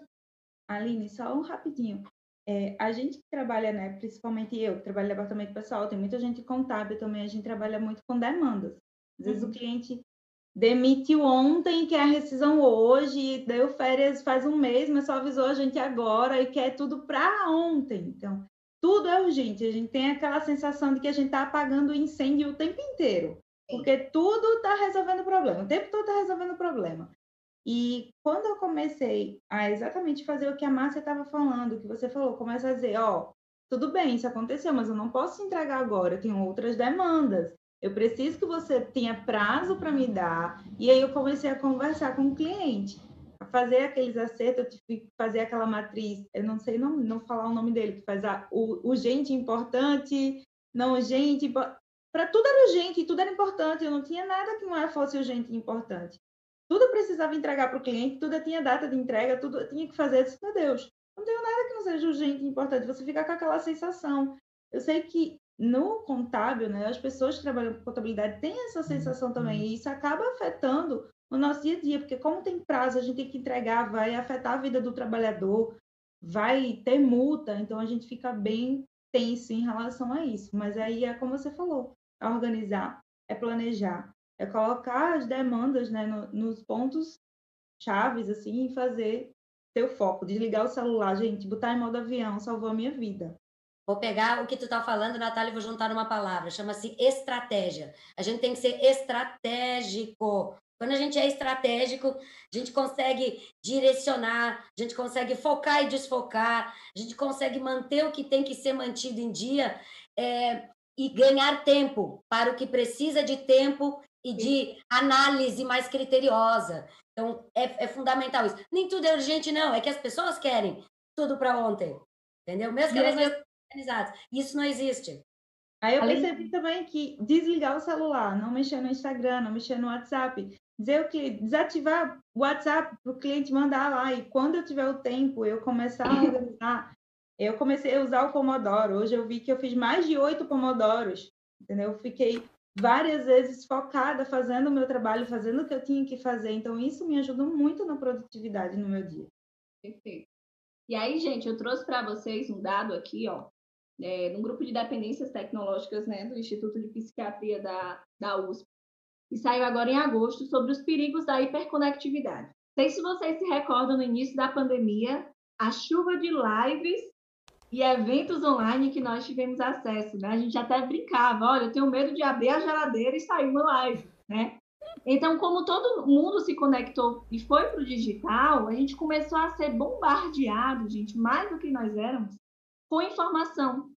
Aline, só um rapidinho. É, a gente que trabalha, né, principalmente eu, que trabalho no departamento pessoal, tem muita gente contábil também, a gente trabalha muito com demandas. Às vezes uhum. o cliente demitiu ontem quer a rescisão hoje, deu férias faz um mês, mas só avisou a gente agora e quer tudo para ontem. Então, tudo é urgente. A gente tem aquela sensação de que a gente está apagando o incêndio o tempo inteiro, porque tudo está resolvendo o problema, o tempo todo está resolvendo o problema. E quando eu comecei a exatamente fazer o que a Márcia estava falando, que você falou, começa a dizer, ó, tudo bem, isso aconteceu, mas eu não posso entregar agora, eu tenho outras demandas. Eu preciso que você tenha prazo para me dar. E aí eu comecei a conversar com o cliente, a fazer aqueles acertos, fazer aquela matriz, eu não sei não, não falar o nome dele, que faz a, o urgente importante, não urgente, para tudo era urgente, tudo era importante, eu não tinha nada que não fosse urgente e importante tudo precisava entregar para o cliente, tudo tinha data de entrega, tudo tinha que fazer. Eu disse, meu Deus, não tenho nada que não seja urgente e importante. Você fica com aquela sensação. Eu sei que no contábil, né, as pessoas que trabalham com contabilidade têm essa sensação também, e isso acaba afetando o nosso dia a dia, porque como tem prazo, a gente tem que entregar, vai afetar a vida do trabalhador, vai ter multa, então a gente fica bem tenso em relação a isso. Mas aí é como você falou, é organizar, é planejar, é colocar as demandas né, no, nos pontos chaves assim e fazer teu foco, desligar o celular, gente, botar em modo avião, salvou a minha vida. Vou pegar o que tu está falando, Natália, e vou juntar uma palavra. Chama-se estratégia. A gente tem que ser estratégico. Quando a gente é estratégico, a gente consegue direcionar, a gente consegue focar e desfocar, a gente consegue manter o que tem que ser mantido em dia é, e ganhar tempo para o que precisa de tempo e de análise mais criteriosa. Então, é, é fundamental isso. Nem tudo é urgente, não. É que as pessoas querem tudo para ontem. Entendeu? Mesmo que elas não estejam organizadas. Isso não existe. Aí eu Além... percebi também que desligar o celular, não mexer no Instagram, não mexer no WhatsApp, dizer o que desativar o WhatsApp para o cliente mandar lá e quando eu tiver o tempo eu começar a organizar eu comecei a usar o Pomodoro hoje eu vi que eu fiz mais de oito Pomodoros entendeu eu fiquei várias vezes focada fazendo o meu trabalho fazendo o que eu tinha que fazer. Então isso me ajudou muito na produtividade no meu dia. Perfeito. E aí gente eu trouxe para vocês um dado aqui ó é, no grupo de dependências tecnológicas né, do Instituto de Psiquiatria da, da USP e saiu agora em agosto, sobre os perigos da hiperconectividade. Não sei se vocês se recordam no início da pandemia, a chuva de lives e eventos online que nós tivemos acesso, né? A gente até brincava, olha, eu tenho medo de abrir a geladeira e sair uma live, né? Então, como todo mundo se conectou e foi para o digital, a gente começou a ser bombardeado, gente, mais do que nós éramos, com informação.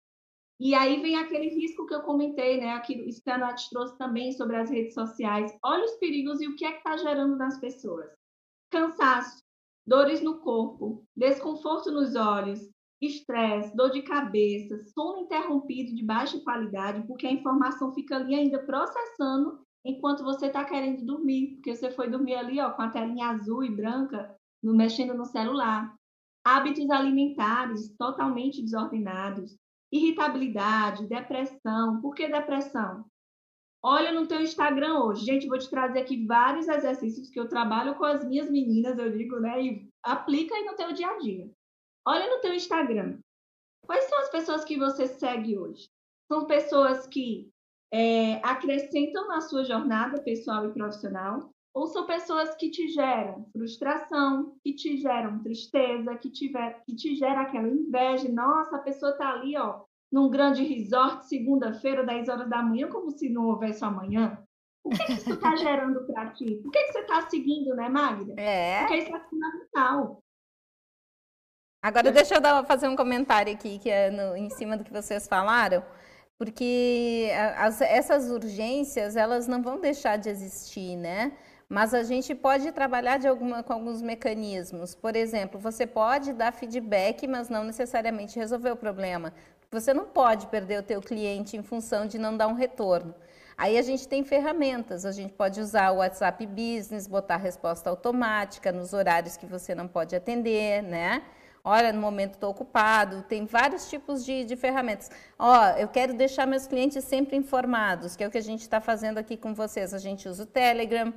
E aí vem aquele risco que eu comentei, né? Aqui, isso que a Nath trouxe também sobre as redes sociais. Olha os perigos e o que é que está gerando nas pessoas. Cansaço, dores no corpo, desconforto nos olhos, estresse, dor de cabeça, sono interrompido de baixa qualidade, porque a informação fica ali ainda processando enquanto você está querendo dormir, porque você foi dormir ali ó, com a telinha azul e branca, no, mexendo no celular. Hábitos alimentares totalmente desordenados, irritabilidade, depressão. Por que depressão? Olha no teu Instagram hoje. Gente, vou te trazer aqui vários exercícios que eu trabalho com as minhas meninas, eu digo, né? E aplica aí no teu dia a dia. Olha no teu Instagram. Quais são as pessoas que você segue hoje? São pessoas que é, acrescentam na sua jornada pessoal e profissional? Ou são pessoas que te geram frustração, que te geram tristeza, que, tiver, que te gera aquela inveja? Nossa, a pessoa está ali, ó, num grande resort, segunda-feira, 10 horas da manhã, como se não houvesse amanhã. O que, que isso está gerando para ti? Por que, que você está seguindo, né, Magda? É. Porque isso é fundamental. Agora, deixa eu dar, fazer um comentário aqui, que é no, em cima do que vocês falaram, porque as, essas urgências, elas não vão deixar de existir, né? Mas a gente pode trabalhar de alguma, com alguns mecanismos. Por exemplo, você pode dar feedback, mas não necessariamente resolver o problema. Você não pode perder o teu cliente em função de não dar um retorno. Aí a gente tem ferramentas, a gente pode usar o WhatsApp Business, botar resposta automática nos horários que você não pode atender, né? Olha, no momento estou ocupado, tem vários tipos de, de ferramentas. Ó, eu quero deixar meus clientes sempre informados, que é o que a gente está fazendo aqui com vocês. A gente usa o Telegram,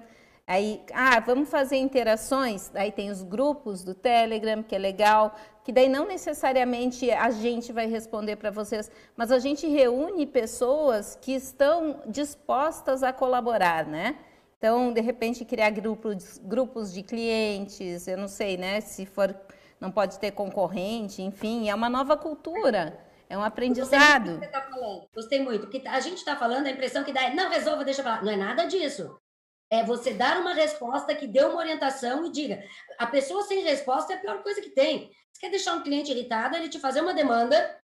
Aí, ah, vamos fazer interações? Aí tem os grupos do Telegram, que é legal, que daí não necessariamente a gente vai responder para vocês, mas a gente reúne pessoas que estão dispostas a colaborar, né? Então, de repente, criar grupos, grupos de clientes, eu não sei, né? Se for, não pode ter concorrente, enfim, é uma nova cultura. É um aprendizado. Gostei muito, tá Gostei muito. Porque a gente está falando, a impressão que dá é, não, resolva, deixa pra. Não é nada disso é você dar uma resposta que dê uma orientação e diga. A pessoa sem resposta é a pior coisa que tem. Você quer deixar um cliente irritado, ele te fazer uma demanda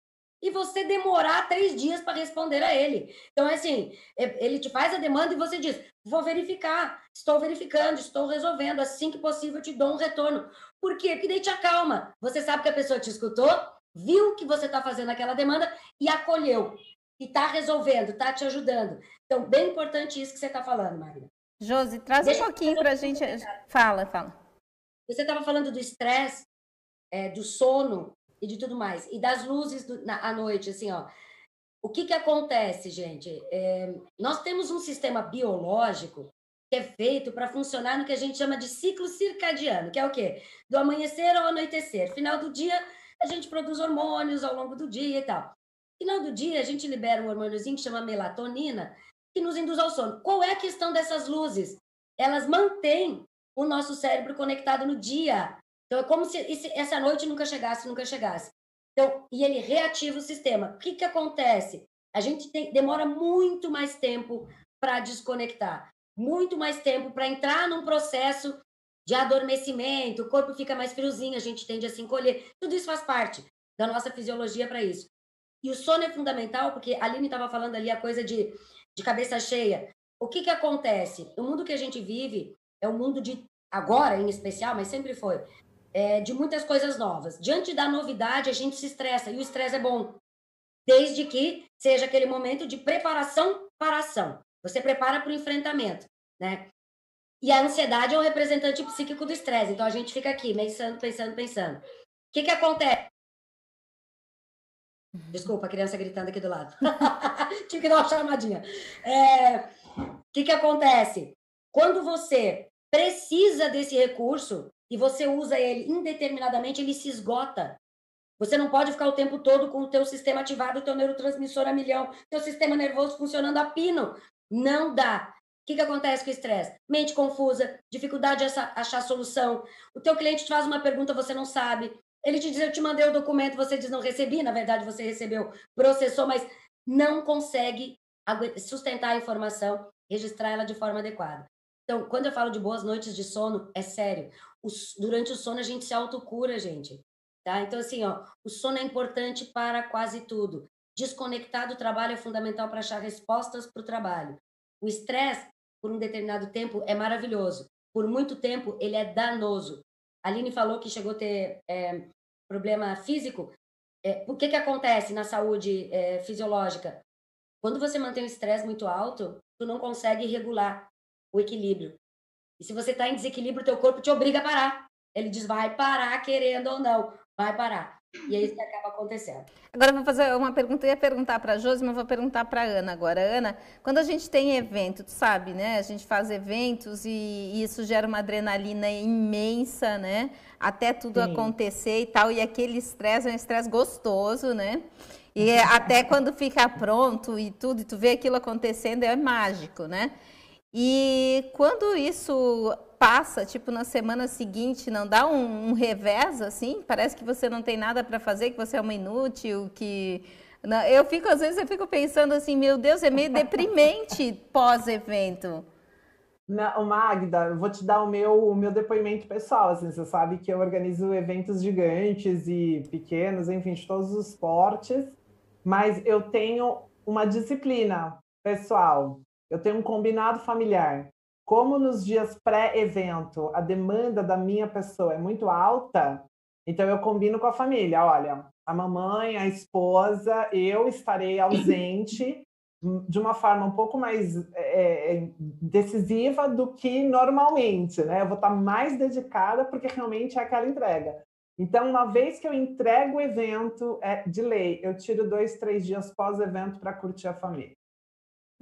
e você demorar três dias para responder a ele. Então, é assim, é, ele te faz a demanda e você diz: vou verificar, estou verificando, estou resolvendo, assim que possível eu te dou um retorno. Por quê? Porque daí te acalma. Você sabe que a pessoa te escutou, viu que você está fazendo aquela demanda e acolheu. E está resolvendo, está te ajudando. Então, bem importante isso que você está falando, Maria. Josi, traz Deixa um pouquinho para a gente. Fala, fala. Você estava falando do estresse, é, do sono e de tudo mais, e das luzes do, na, à noite, assim, ó. O que, que acontece, gente? É, nós temos um sistema biológico que é feito para funcionar no que a gente chama de ciclo circadiano, que é o quê? Do amanhecer ao anoitecer. Final do dia, a gente produz hormônios ao longo do dia e tal. Final do dia, a gente libera um hormôniozinho que chama melatonina, que nos induz ao sono. Qual é a questão dessas luzes? Elas mantêm o nosso cérebro conectado no dia. Então, é como se essa noite nunca chegasse, nunca chegasse. Então, e ele reativa o sistema. O que, que acontece? A gente tem, demora muito mais tempo para desconectar, muito mais tempo para entrar num processo de adormecimento, o corpo fica mais friozinho, a gente tende a se encolher. Tudo isso faz parte da nossa fisiologia para isso. E o sono é fundamental, porque a Aline estava falando ali a coisa de, de cabeça cheia. O que, que acontece? O mundo que a gente vive é um mundo de, agora em especial, mas sempre foi, é, de muitas coisas novas. Diante da novidade, a gente se estressa, e o estresse é bom. Desde que seja aquele momento de preparação para ação. Você prepara para o enfrentamento, né? E a ansiedade é o representante psíquico do estresse. Então a gente fica aqui pensando, pensando, pensando. O que, que acontece? Desculpa, a criança gritando aqui do lado. Tive que dar uma chamadinha. É, o que, que acontece? Quando você precisa desse recurso e você usa ele indeterminadamente, ele se esgota. Você não pode ficar o tempo todo com o teu sistema ativado, o teu neurotransmissor a milhão, teu sistema nervoso funcionando a pino. Não dá. O que, que acontece com o estresse? Mente confusa, dificuldade de achar solução. O teu cliente te faz uma pergunta, você não sabe. Ele te diz, eu te mandei o documento, você diz, não recebi. Na verdade, você recebeu, processou, mas não consegue sustentar a informação, registrar ela de forma adequada. Então, quando eu falo de boas noites de sono, é sério. durante o sono, a gente se autocura, gente. Tá? Então, assim, ó, o sono é importante para quase tudo. Desconectar do trabalho é fundamental para achar respostas para o trabalho. O estresse por um determinado tempo é maravilhoso. Por muito tempo, ele é danoso. A Aline falou que chegou a ter é, problema físico. É, o que, que acontece na saúde é, fisiológica? Quando você mantém o estresse muito alto, tu não consegue regular o equilíbrio. E se você está em desequilíbrio, teu corpo te obriga a parar. Ele diz, vai parar, querendo ou não, vai parar. E é isso que acaba acontecendo. Agora eu vou fazer uma pergunta, eu ia perguntar para a Josi, mas vou perguntar para a Ana agora. Ana, quando a gente tem evento, tu sabe, né? A gente faz eventos e, e isso gera uma adrenalina imensa, né? Até tudo Sim. acontecer e tal, e aquele estresse é um estresse gostoso, né? E é, até quando fica pronto e tudo, e tu vê aquilo acontecendo, é mágico, né? E quando isso passa, tipo, na semana seguinte, não dá um, um revés, assim? Parece que você não tem nada para fazer, que você é uma inútil, que... Eu fico, às vezes, eu fico pensando assim, meu Deus, é meio deprimente pós-evento. Não, Magda, eu vou te dar o meu, o meu depoimento pessoal. Assim, você sabe que eu organizo eventos gigantes e pequenos, enfim, de todos os portes, mas eu tenho uma disciplina pessoal, eu tenho um combinado familiar como nos dias pré-evento a demanda da minha pessoa é muito alta, então eu combino com a família, olha, a mamãe, a esposa, eu estarei ausente de uma forma um pouco mais é, é, decisiva do que normalmente, né? Eu vou estar mais dedicada porque realmente é aquela entrega. Então, uma vez que eu entrego o evento, é de lei, eu tiro dois, três dias pós-evento para curtir a família.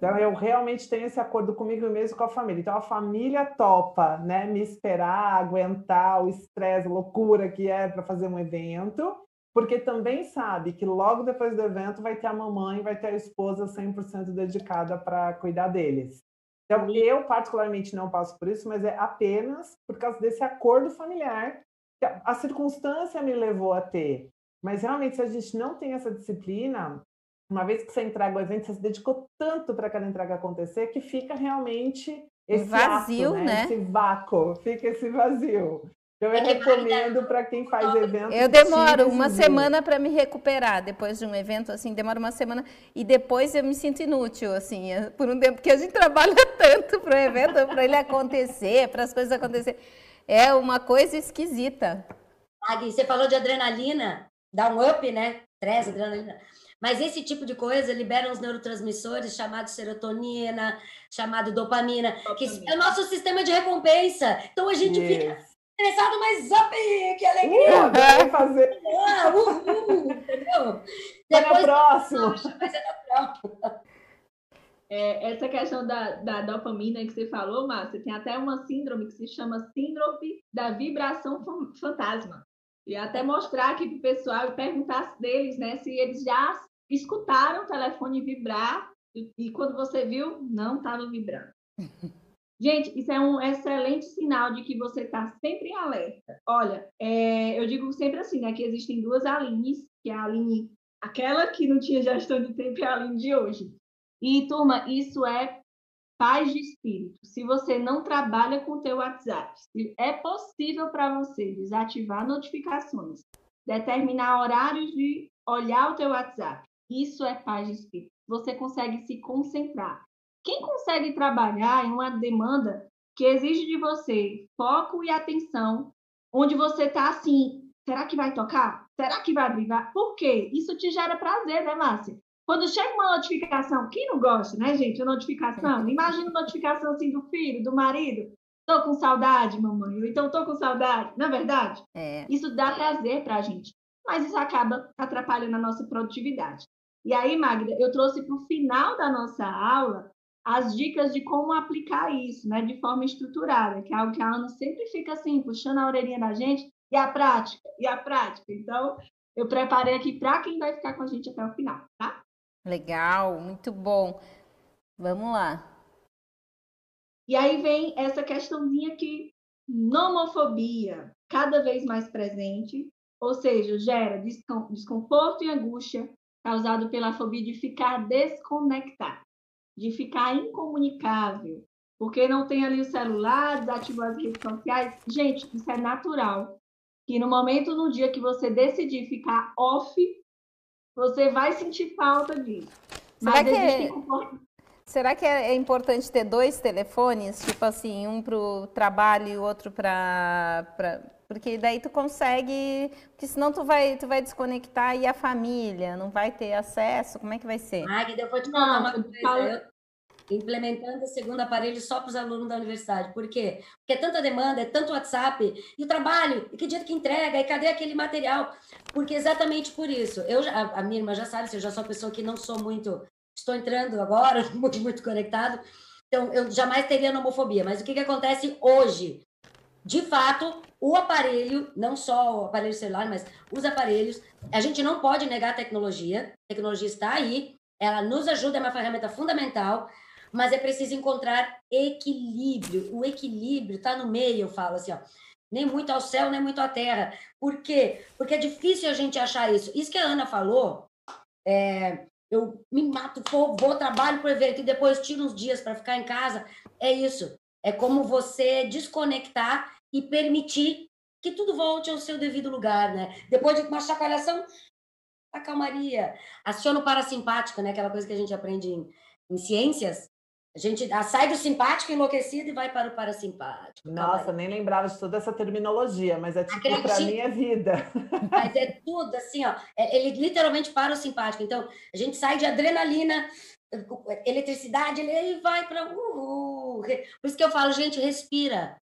Então, eu realmente tenho esse acordo comigo mesmo com a família. Então, a família topa né, me esperar, aguentar o estresse, loucura que é para fazer um evento, porque também sabe que logo depois do evento vai ter a mamãe, vai ter a esposa 100% dedicada para cuidar deles. Então, eu particularmente não passo por isso, mas é apenas por causa desse acordo familiar que a circunstância me levou a ter. Mas realmente, se a gente não tem essa disciplina, uma vez que você entrega o evento, você se dedicou tanto para aquela entrega acontecer que fica realmente esse vazio, ato, né? né? Esse vácuo, fica esse vazio. Então, eu é recomendo para quem faz evento. Eu demoro uma semana para me recuperar depois de um evento, assim, demora uma semana e depois eu me sinto inútil, assim, é, por um tempo, porque a gente trabalha tanto para o evento, para ele acontecer, para as coisas acontecerem. É uma coisa esquisita. Agui, você falou de adrenalina, dá um up, né? Stress, adrenalina. Mas esse tipo de coisa libera uns neurotransmissores chamados serotonina, chamado dopamina, dopamina, que é o nosso sistema de recompensa. Então a gente yes. fica estressado, mas up, que alegria! Uh, vai fazer. Ah, uh, uh, entendeu? Depois, próximo. Mas é na próxima. É, essa questão da, da dopamina que você falou, Márcia, tem até uma síndrome que se chama síndrome da vibração fantasma. E até mostrar aqui para o pessoal e perguntar deles, né, se eles já escutaram o telefone vibrar e, e quando você viu, não estava vibrando. Gente, isso é um excelente sinal de que você está sempre em alerta. Olha, é, eu digo sempre assim, né? Que existem duas Alines, que é a Aline, aquela que não tinha gestão de tempo e a Aline de hoje. E, turma, isso é paz de espírito. Se você não trabalha com o teu WhatsApp, é possível para você desativar notificações, determinar horários de olhar o teu WhatsApp. Isso é paz de espírito. Você consegue se concentrar. Quem consegue trabalhar em uma demanda que exige de você foco e atenção, onde você está assim, será que vai tocar? Será que vai brigar? Por quê? Isso te gera prazer, né, Márcia? Quando chega uma notificação, quem não gosta, né, gente? A notificação, imagina notificação assim do filho, do marido. Tô com saudade, mamãe. Ou então tô com saudade. Na é verdade, é. isso dá prazer para a gente. Mas isso acaba atrapalhando a nossa produtividade. E aí, Magda, eu trouxe para o final da nossa aula as dicas de como aplicar isso, né, de forma estruturada, que é algo que a Ana sempre fica assim, puxando a orelhinha da gente, e a prática, e a prática. Então, eu preparei aqui para quem vai ficar com a gente até o final, tá? Legal, muito bom. Vamos lá. E aí vem essa questãozinha aqui, nomofobia, cada vez mais presente, ou seja, gera desconforto e angústia causado pela fobia de ficar desconectado de ficar incomunicável, porque não tem ali o celular, desativou as redes sociais. Gente, isso é natural. Que no momento, no dia que você decidir ficar off, você vai sentir falta disso. Será Mas que é... Será que é, é importante ter dois telefones, tipo assim, um para o trabalho e outro para porque daí tu consegue, porque senão tu vai, tu vai desconectar e a família não vai ter acesso, como é que vai ser? Magda, eu vou te falar uma coisa, implementando o segundo aparelho só para os alunos da universidade, por quê? Porque é tanta demanda, é tanto WhatsApp, e o trabalho, e que dia que entrega, e cadê aquele material? Porque exatamente por isso, eu já, a minha irmã já sabe, eu já sou uma pessoa que não sou muito, estou entrando agora, muito, muito conectado, então eu jamais teria homofobia, mas o que, que acontece hoje? de fato, o aparelho, não só o aparelho celular, mas os aparelhos, a gente não pode negar a tecnologia, a tecnologia está aí, ela nos ajuda, é uma ferramenta fundamental, mas é preciso encontrar equilíbrio. O equilíbrio está no meio, eu falo assim, ó, nem muito ao céu, nem muito à terra. Por quê? Porque é difícil a gente achar isso. Isso que a Ana falou, é, eu me mato, vou, vou trabalho para o evento e depois tiro uns dias para ficar em casa. É isso. É como você desconectar e permitir que tudo volte ao seu devido lugar, né? Depois de uma chacoalhação, a calmaria. Aciona o parasimpático, né? Aquela coisa que a gente aprende em, em ciências. A gente sai do simpático enlouquecido e vai para o parasimpático. Nossa, nem lembrava de toda essa terminologia, mas é tipo, para mim é vida. Mas é tudo assim, ó. É, ele literalmente para o simpático. Então, a gente sai de adrenalina, eletricidade, ele vai para. Por isso que eu falo, gente, respira.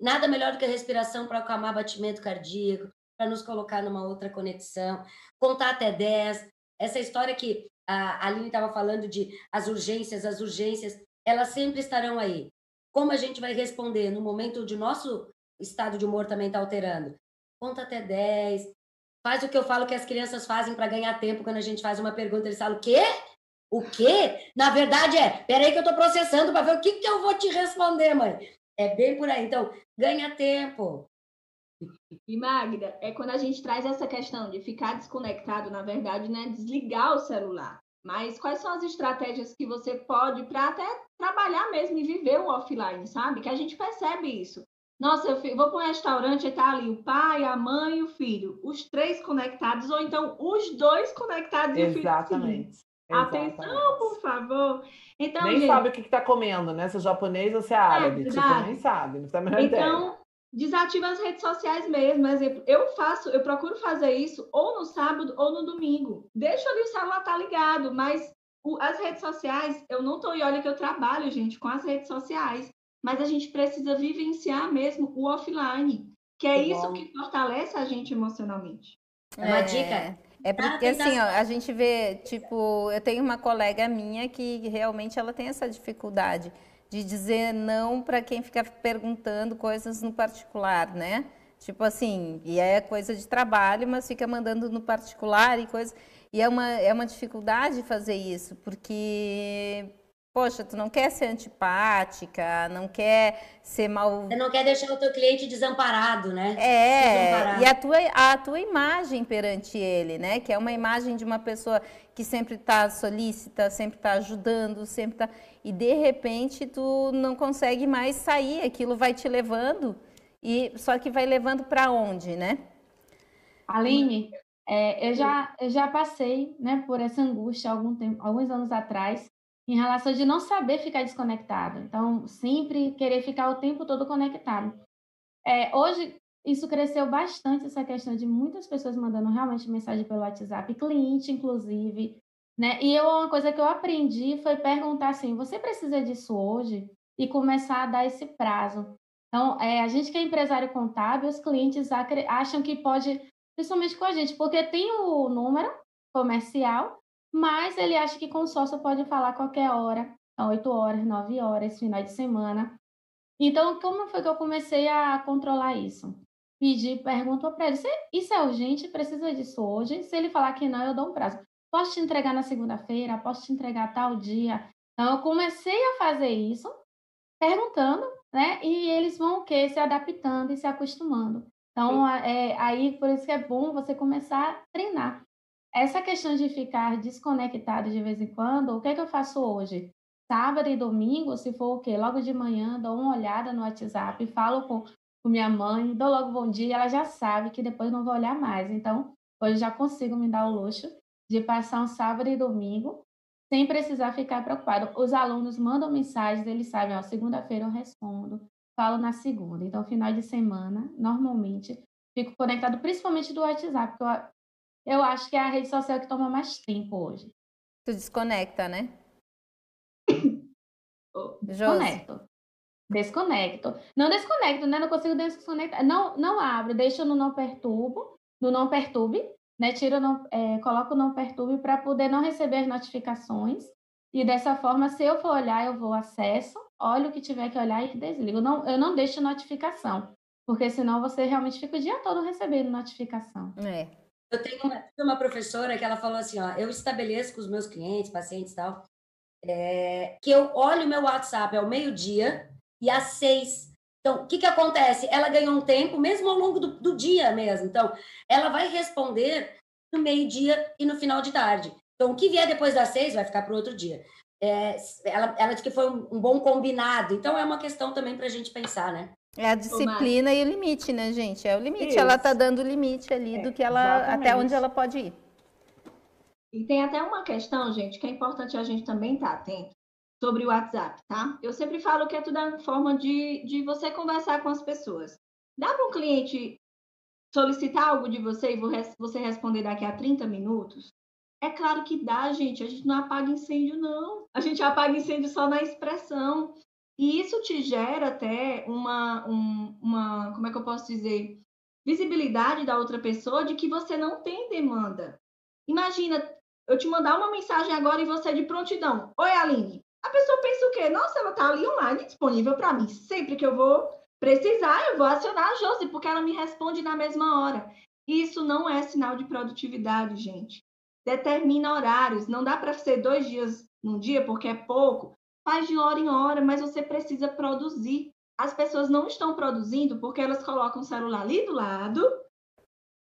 Nada melhor do que a respiração para acalmar batimento cardíaco, para nos colocar numa outra conexão, contar até 10. Essa história que a Aline estava falando de as urgências, as urgências, elas sempre estarão aí. Como a gente vai responder no momento o nosso estado de humor também está alterando? Conta até 10. Faz o que eu falo que as crianças fazem para ganhar tempo quando a gente faz uma pergunta. Eles falam, o quê? O quê? Na verdade é, peraí que eu estou processando para ver o que, que eu vou te responder, mãe. É bem por aí. Então, ganha tempo. E Magda, é quando a gente traz essa questão de ficar desconectado, na verdade, né, desligar o celular. Mas quais são as estratégias que você pode para até trabalhar mesmo e viver o offline, sabe? Que a gente percebe isso. Nossa, eu vou para um restaurante e tá ali o pai, a mãe e o filho, os três conectados, ou então os dois conectados Exatamente. e o filho. Exatamente. Atenção, por favor. Então, nem gente... sabe o que está comendo, né? Se é japonês ou se é, árabe. É, tipo, nem sabe, não a menor então, ideia. desativa as redes sociais mesmo. Exemplo, eu faço, eu procuro fazer isso ou no sábado ou no domingo. Deixa ali o celular tá ligado, mas o, as redes sociais, eu não tô e olha que eu trabalho, gente, com as redes sociais. Mas a gente precisa vivenciar mesmo o offline, que é isso que fortalece a gente emocionalmente. É uma dica é porque assim, ó, a gente vê, tipo, eu tenho uma colega minha que realmente ela tem essa dificuldade de dizer não para quem fica perguntando coisas no particular, né? Tipo assim, e é coisa de trabalho, mas fica mandando no particular e coisa. E é uma, é uma dificuldade fazer isso, porque Poxa, tu não quer ser antipática, não quer ser mal. Você não quer deixar o teu cliente desamparado, né? É, e a tua, a tua imagem perante ele, né? Que é uma imagem de uma pessoa que sempre está solícita, sempre está ajudando, sempre está. E de repente tu não consegue mais sair, aquilo vai te levando, e só que vai levando para onde, né? Aline, é, eu, já, eu já passei né, por essa angústia algum tempo, alguns anos atrás em relação de não saber ficar desconectado. Então, sempre querer ficar o tempo todo conectado. É, hoje, isso cresceu bastante, essa questão de muitas pessoas mandando realmente mensagem pelo WhatsApp, cliente, inclusive. Né? E eu, uma coisa que eu aprendi foi perguntar assim: você precisa disso hoje? E começar a dar esse prazo. Então, é, a gente que é empresário contábil, os clientes acham que pode, principalmente com a gente, porque tem o número comercial, mas ele acha que com pode falar qualquer hora, 8 horas, 9 horas, final de semana. Então, como foi que eu comecei a controlar isso? Pedi, perguntou para ele, isso é urgente, precisa disso hoje? Se ele falar que não, eu dou um prazo. Posso te entregar na segunda-feira? Posso te entregar tal dia? Então, eu comecei a fazer isso, perguntando, né? E eles vão o quê? Se adaptando e se acostumando. Então, é, aí, por isso que é bom você começar a treinar essa questão de ficar desconectado de vez em quando, o que é que eu faço hoje? Sábado e domingo, se for o quê? Logo de manhã, dou uma olhada no WhatsApp, falo com, com minha mãe, dou logo bom dia, ela já sabe que depois não vou olhar mais. Então, hoje já consigo me dar o luxo de passar um sábado e domingo sem precisar ficar preocupado. Os alunos mandam mensagens, eles sabem, ó, segunda-feira eu respondo, falo na segunda. Então, final de semana, normalmente, fico conectado principalmente do WhatsApp, porque eu eu acho que é a rede social que toma mais tempo hoje. Tu desconecta, né? Desconecto. Desconecto. Não desconecto, né? Não consigo desconectar. Não, não abro, deixo no não perturbo, no não perturbe, né? Tiro, não, é, coloco não perturbe para poder não receber as notificações. E dessa forma, se eu for olhar, eu vou acesso, olho o que tiver que olhar e desligo. Não, eu não deixo notificação, porque senão você realmente fica o dia todo recebendo notificação. É. Eu tenho uma, uma, professora que ela falou assim, ó, eu estabeleço com os meus clientes, pacientes e tal, é, que eu olho o meu WhatsApp ao meio-dia e às seis. Então, o que, que acontece? Ela ganhou um tempo, mesmo ao longo do, do dia mesmo. Então, ela vai responder no meio-dia e no final de tarde. Então, o que vier depois das seis vai ficar para o outro dia. É, ela, ela disse que foi um, um bom combinado. Então, é uma questão também para a gente pensar, né? É a disciplina e o limite, né, gente? É o limite. Isso. Ela está dando o limite ali é, do que ela exatamente. até onde ela pode ir. E tem até uma questão, gente, que é importante a gente também estar tá atento sobre o WhatsApp, tá? Eu sempre falo que é tudo uma forma de, de você conversar com as pessoas. Dá para um cliente solicitar algo de você e você responder daqui a 30 minutos? É claro que dá, gente. A gente não apaga incêndio, não. A gente apaga incêndio só na expressão. E isso te gera até uma, um, uma, como é que eu posso dizer, visibilidade da outra pessoa de que você não tem demanda. Imagina eu te mandar uma mensagem agora e você de prontidão. Oi, Aline. A pessoa pensa o quê? Nossa, ela está ali online, disponível para mim. Sempre que eu vou precisar, eu vou acionar a Josi, porque ela me responde na mesma hora. Isso não é sinal de produtividade, gente. Determina horários. Não dá para ser dois dias num dia, porque é pouco faz de hora em hora, mas você precisa produzir. As pessoas não estão produzindo porque elas colocam o celular ali do lado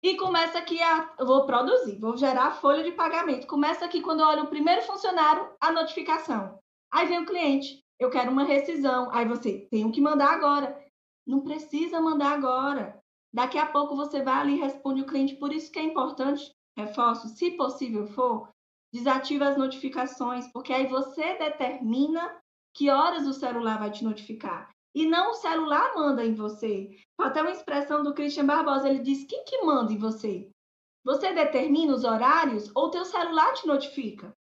e começa aqui a. Vou produzir, vou gerar a folha de pagamento. Começa aqui quando eu olho o primeiro funcionário, a notificação. Aí vem o cliente, eu quero uma rescisão. Aí você tem que mandar agora. Não precisa mandar agora. Daqui a pouco você vai ali e responde o cliente. Por isso que é importante, reforço, se possível for, desativa as notificações, porque aí você determina que horas o celular vai te notificar. E não o celular manda em você. Até uma expressão do Christian Barbosa, ele diz: quem que manda em você? Você determina os horários ou teu celular te notifica?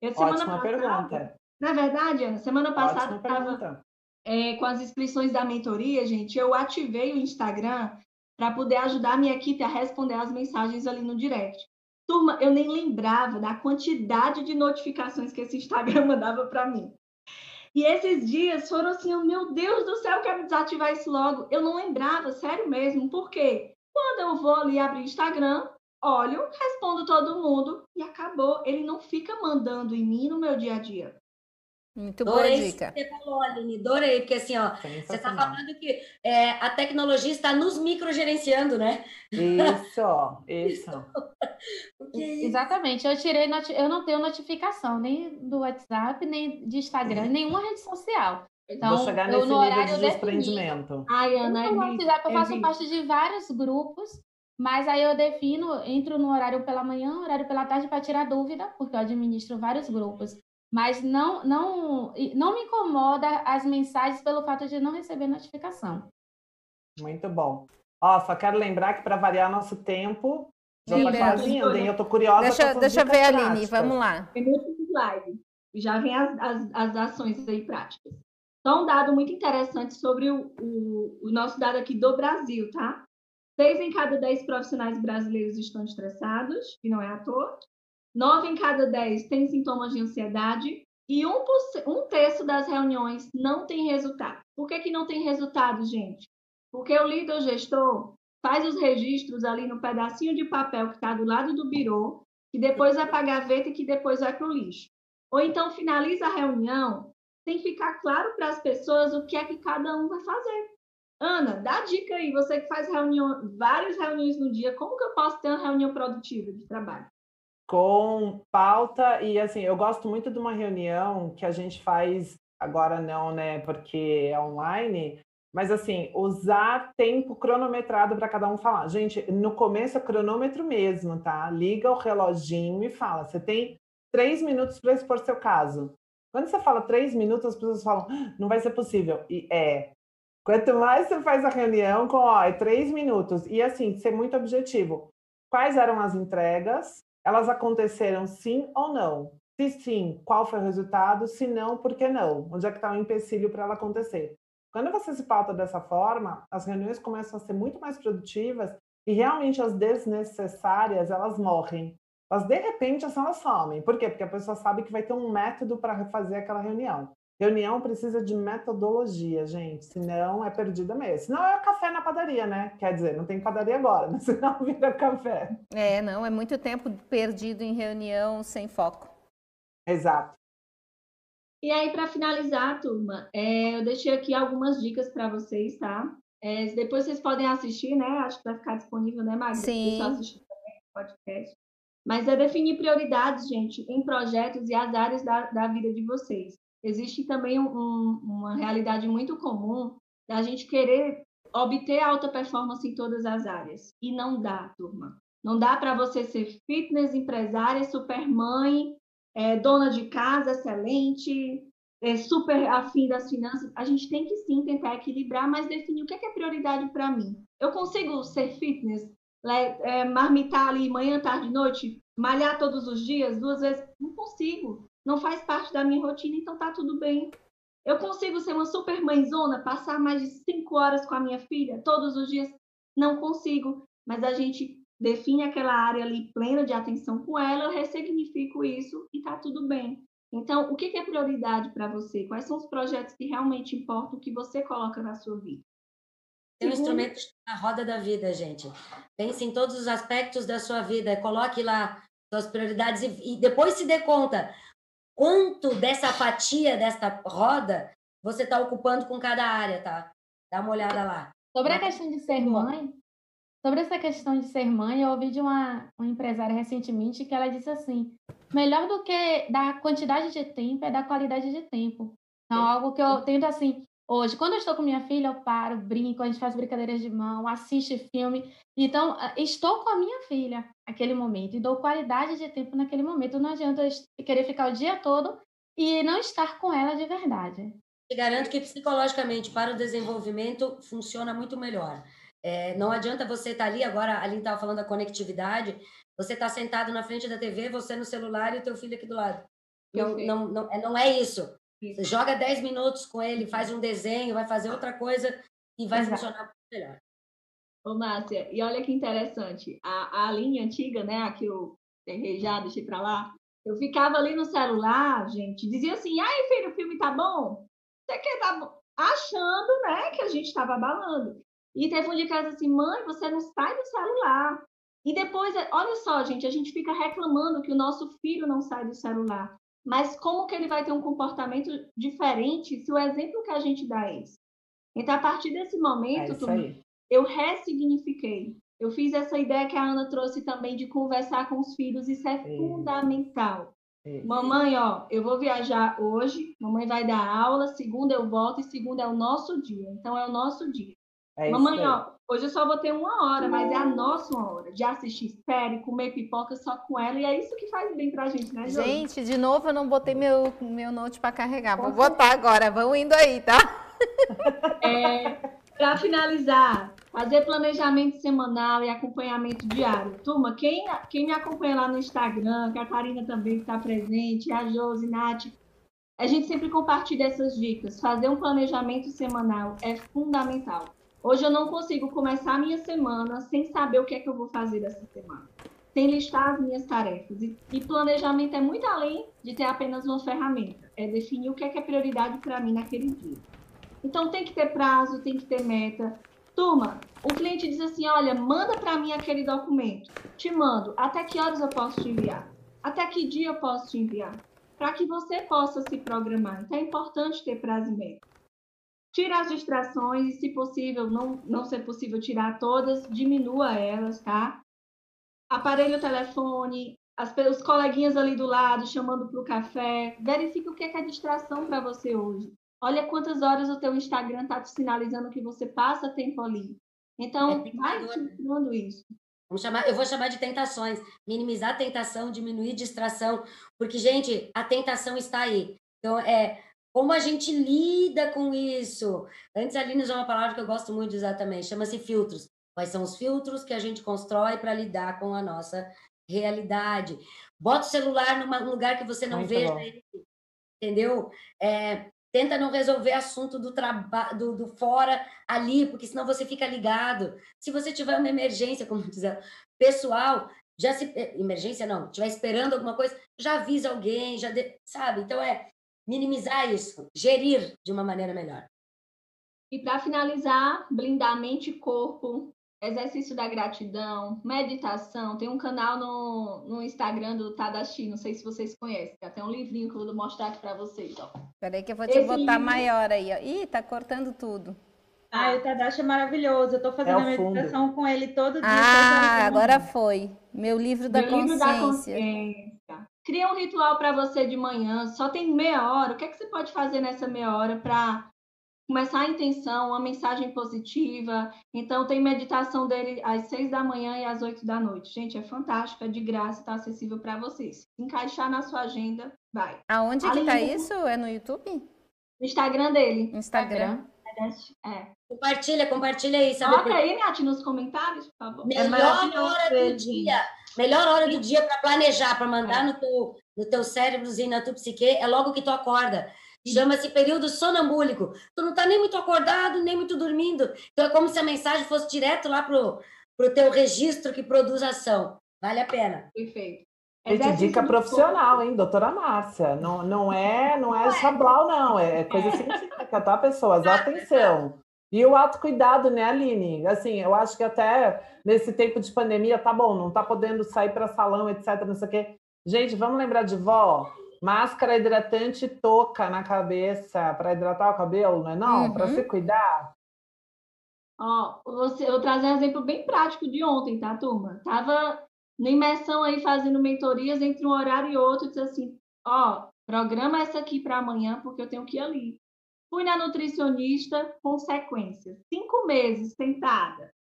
Eu, semana Ótima passada, pergunta. Na verdade, Ana, semana passada estava é, com as inscrições da mentoria, gente, eu ativei o Instagram para poder ajudar a minha equipe a responder as mensagens ali no direct. Turma, eu nem lembrava da quantidade de notificações que esse Instagram mandava para mim. E esses dias foram assim, oh, meu Deus do céu, quero desativar isso logo. Eu não lembrava, sério mesmo, por quê? Quando eu vou ali abrir Instagram, olho, respondo todo mundo e acabou. Ele não fica mandando em mim no meu dia a dia. Muito boa Adorei dica. isso que você falou, Aline, adorei, porque assim, ó, você está falando que é, a tecnologia está nos microgerenciando, né? Isso, é isso? Exatamente. Eu tirei, noti- eu não tenho notificação nem do WhatsApp, nem de Instagram, nenhuma rede social. Então, Vou chegar eu nesse no nível horário de desprendimento. Ai, Eu Ana, no é vi- WhatsApp eu é faço parte de vários grupos, mas aí eu defino, entro no horário pela manhã, horário pela tarde para tirar dúvida, porque eu administro vários grupos. Mas não, não, não me incomoda as mensagens pelo fato de não receber notificação. Muito bom. Ó, só quero lembrar que para variar nosso tempo, já Sim, tá quase indo, hein? Eu tô curiosa Deixa, deixa eu ver, Aline, práticas. vamos lá. minutos de live. E já vem as, as, as ações aí práticas. Só um dado muito interessante sobre o, o, o nosso dado aqui do Brasil, tá? Seis em cada dez profissionais brasileiros estão estressados, e não é à toa. Nove em cada dez têm sintomas de ansiedade. E um, um terço das reuniões não tem resultado. Por que, que não tem resultado, gente? Porque o líder gestor faz os registros ali no pedacinho de papel que está do lado do birô, que depois vai para a gaveta e que depois vai para o lixo. Ou então finaliza a reunião sem ficar claro para as pessoas o que é que cada um vai fazer. Ana, dá dica aí, você que faz reunião, várias reuniões no dia, como que eu posso ter uma reunião produtiva de trabalho? Com pauta e assim, eu gosto muito de uma reunião que a gente faz agora não, né, porque é online, mas assim, usar tempo cronometrado para cada um falar. Gente, no começo é cronômetro mesmo, tá? Liga o reloginho e fala. Você tem três minutos para expor seu caso. Quando você fala três minutos, as pessoas falam, "Ah, não vai ser possível. E é. Quanto mais você faz a reunião com, ó, é três minutos. E assim, ser muito objetivo. Quais eram as entregas? Elas aconteceram sim ou não? Se sim, qual foi o resultado? Se não, por que não? Onde é que está o empecilho para ela acontecer? Quando você se pauta dessa forma, as reuniões começam a ser muito mais produtivas e realmente as desnecessárias, elas morrem. Elas, de repente, assim, elas somem. Por quê? Porque a pessoa sabe que vai ter um método para fazer aquela reunião. Reunião precisa de metodologia, gente, senão é perdida mesmo. Senão é café na padaria, né? Quer dizer, não tem padaria agora, mas senão vira café. É, não, é muito tempo perdido em reunião sem foco. Exato. E aí, para finalizar, turma, é, eu deixei aqui algumas dicas para vocês, tá? É, depois vocês podem assistir, né? Acho que vai ficar disponível, né, Magda? Sim. Pessoal assistir também podcast. Mas é definir prioridades, gente, em projetos e as áreas da, da vida de vocês. Existe também um- uma realidade muito comum da gente querer obter alta performance em todas as áreas. E não dá, turma. Não dá para você ser fitness, empresária, supermãe, é, dona de casa excelente, é, super afim das finanças. A gente tem que sim tentar equilibrar, mas definir o que é, que é prioridade para mim. Eu consigo ser fitness, é, marmitar ali manhã, tarde, noite, malhar todos os dias, duas vezes? Não consigo. Não faz parte da minha rotina, então tá tudo bem. Eu consigo ser uma super mãezona, passar mais de cinco horas com a minha filha todos os dias? Não consigo. Mas a gente define aquela área ali plena de atenção com ela, eu ressignifico isso e tá tudo bem. Então, o que é prioridade para você? Quais são os projetos que realmente importam, que você coloca na sua vida? Tem um instrumento na roda da vida, gente. Pense em todos os aspectos da sua vida, coloque lá suas prioridades e, e depois se dê conta quanto dessa fatia desta roda você está ocupando com cada área, tá? Dá uma olhada lá. Sobre a questão de ser mãe, sobre essa questão de ser mãe, eu ouvi de uma, uma empresária recentemente que ela disse assim: melhor do que dar quantidade de tempo é dar qualidade de tempo. Então, algo que eu tento assim, hoje, quando eu estou com minha filha, eu paro, brinco, a gente faz brincadeiras de mão, assiste filme. Então, estou com a minha filha naquele momento e dou qualidade de tempo naquele momento. Não adianta eu querer ficar o dia todo e não estar com ela de verdade. Te garanto que psicologicamente, para o desenvolvimento, funciona muito melhor. É, não adianta você estar ali, agora a Aline estava falando da conectividade, você está sentado na frente da TV, você no celular e o teu filho aqui do lado. Não, Perfeito. não, não, é, não é isso. Você joga 10 minutos com ele, faz um desenho, vai fazer outra coisa e vai Exato. funcionar melhor. Ô, Márcia, e olha que interessante, a, a linha antiga, né, a que eu errei já, deixei pra lá, eu ficava ali no celular, gente, dizia assim, ai, filho, o filme tá bom? Você quer tá bom? Achando, né, que a gente tava abalando. E teve um ela disse assim, mãe, você não sai do celular. E depois, olha só, gente, a gente fica reclamando que o nosso filho não sai do celular. Mas como que ele vai ter um comportamento diferente se o exemplo que a gente dá é esse? Então, a partir desse momento, é eu ressignifiquei. Eu fiz essa ideia que a Ana trouxe também de conversar com os filhos, isso é, é. fundamental. É. Mamãe, ó, eu vou viajar hoje, mamãe vai dar aula, segunda eu volto e segunda é o nosso dia. Então é o nosso dia. É mamãe, ó, hoje eu só vou ter uma hora, mas é a nossa uma hora de assistir série, comer pipoca só com ela, e é isso que faz bem pra gente, né, Josi? Gente, de novo eu não botei meu, meu note para carregar. Vou botar agora, vão indo aí, tá? É, para finalizar, fazer planejamento semanal e acompanhamento diário. Turma, quem, quem me acompanha lá no Instagram, que a Karina também está presente, a Josi, Nath, a gente sempre compartilha essas dicas. Fazer um planejamento semanal é fundamental. Hoje eu não consigo começar a minha semana sem saber o que é que eu vou fazer essa semana, sem listar as minhas tarefas. E, e planejamento é muito além de ter apenas uma ferramenta, é definir o que é que é prioridade para mim naquele dia. Então tem que ter prazo, tem que ter meta. Turma, o cliente diz assim: olha, manda para mim aquele documento. Te mando. Até que horas eu posso te enviar? Até que dia eu posso te enviar? Para que você possa se programar. Então é importante ter prazo e meta. Tira as distrações e, se possível, não, não ser possível tirar todas, diminua elas, tá? Aparelho o telefone, as, os coleguinhas ali do lado chamando para o café. Verifique o que é, que é distração para você hoje. Olha quantas horas o teu Instagram está te sinalizando que você passa tempo ali. Então, é vai tirando isso. Vamos chamar, eu vou chamar de tentações. Minimizar a tentação, diminuir distração. Porque, gente, a tentação está aí. Então, é como a gente lida com isso. Antes, a Aline usou uma palavra que eu gosto muito de usar também. Chama-se filtros. Quais são os filtros que a gente constrói para lidar com a nossa realidade? Bota o celular num lugar que você não muito veja bom. ele. Entendeu? É, Tenta não resolver assunto do trabalho do, do, fora ali, porque senão você fica ligado. Se você tiver uma emergência, como dizer, pessoal, já se eh, emergência não, estiver esperando alguma coisa, já avisa alguém, já de, sabe? Então é minimizar isso, gerir de uma maneira melhor. E para finalizar, blindar mente e corpo, exercício da gratidão, meditação. Tem um canal no, no Instagram do Tadashi, não sei se vocês conhecem. Tem um livrinho que eu vou mostrar aqui para vocês. Ó. Peraí que eu vou te Esse botar livro... maior aí. Ó. Ih, tá cortando tudo. Ah, o Tadashi é maravilhoso. Eu tô fazendo é a meditação fundo. com ele todo dia. Ah, agora foi. Meu livro da Meu consciência. Livro da consciência. Cria um ritual para você de manhã. Só tem meia hora. O que é que você pode fazer nessa meia hora para começar a intenção, uma mensagem positiva. Então, tem meditação dele às seis da manhã e às oito da noite. Gente, é fantástico, é de graça, está acessível para vocês. Encaixar na sua agenda, vai. Aonde Além que tá isso? É no YouTube? No Instagram dele. Instagram. É. Compartilha, compartilha aí, sabe? Coloca aí, Nath, nos comentários, por favor. Melhor é hora do dia. Melhor hora do dia para planejar, para mandar é. no, teu, no teu cérebrozinho, na tua psique, é logo que tu acorda. Chama-se período sonambúlico. Tu não está nem muito acordado, nem muito dormindo. Então é como se a mensagem fosse direto lá pro pro teu registro que produz ação. Vale a pena. Perfeito. Gente, dica profissional, hein, doutora Márcia? Não, não é, não é chablau, não. É coisa científica, tá, pessoas? Atenção. E o autocuidado, né, Aline? Assim, eu acho que até nesse tempo de pandemia, tá bom, não tá podendo sair para salão, etc, não sei o quê. Gente, vamos lembrar de vó? Máscara hidratante touca na cabeça para hidratar o cabelo, não é não? Uhum. Para se cuidar. Ó, você, eu vou trazer um exemplo bem prático de ontem, tá, turma? Tava na imersão aí fazendo mentorias entre um horário e outro, disse assim, ó, programa essa aqui para amanhã porque eu tenho que ir ali. Fui na nutricionista, consequências. Cinco meses sentada,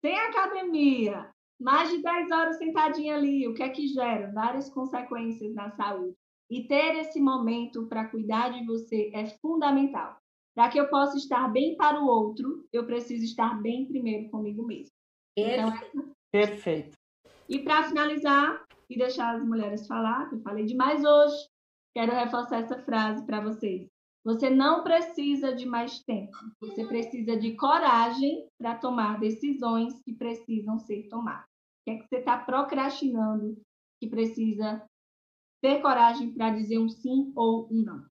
sem academia, mais de 10 horas sentadinha ali, o que é que gera? Várias consequências na saúde. E ter esse momento para cuidar de você é fundamental. Para que eu possa estar bem para o outro, eu preciso estar bem primeiro comigo mesmo. Então, Perfeito. Perfeito. E para finalizar e deixar as mulheres falar, que eu falei demais hoje, quero reforçar essa frase para vocês. Você não precisa de mais tempo, você precisa de coragem para tomar decisões que precisam ser tomadas. O que é que você está procrastinando que precisa ter coragem para dizer um sim ou um não.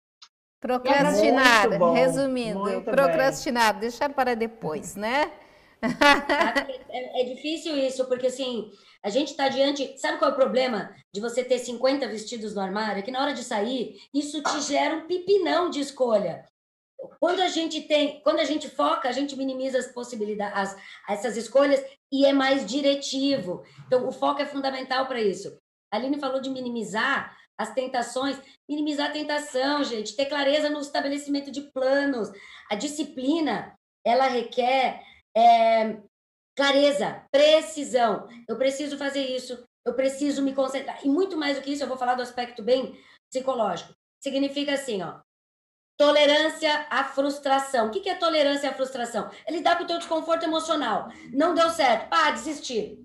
Procrastinar, resumindo, procrastinar, deixar para depois, né? É, é, difícil isso, porque assim, a gente está diante. Sabe qual é o problema de você ter 50 vestidos no armário? É que na hora de sair, isso te gera um pipinão de escolha. Quando a gente tem, quando a gente foca, a gente minimiza as possibilidades, as, essas escolhas e é mais diretivo. Então, o foco é fundamental para isso. A Aline falou de minimizar as tentações, minimizar a tentação, gente, ter clareza no estabelecimento de planos. A disciplina, ela requer é, clareza, precisão. Eu preciso fazer isso, eu preciso me concentrar. E muito mais do que isso, eu vou falar do aspecto bem psicológico. Significa assim, ó, tolerância à frustração. O que é tolerância à frustração? É lidar com o teu desconforto emocional. Não deu certo, pá, desistir.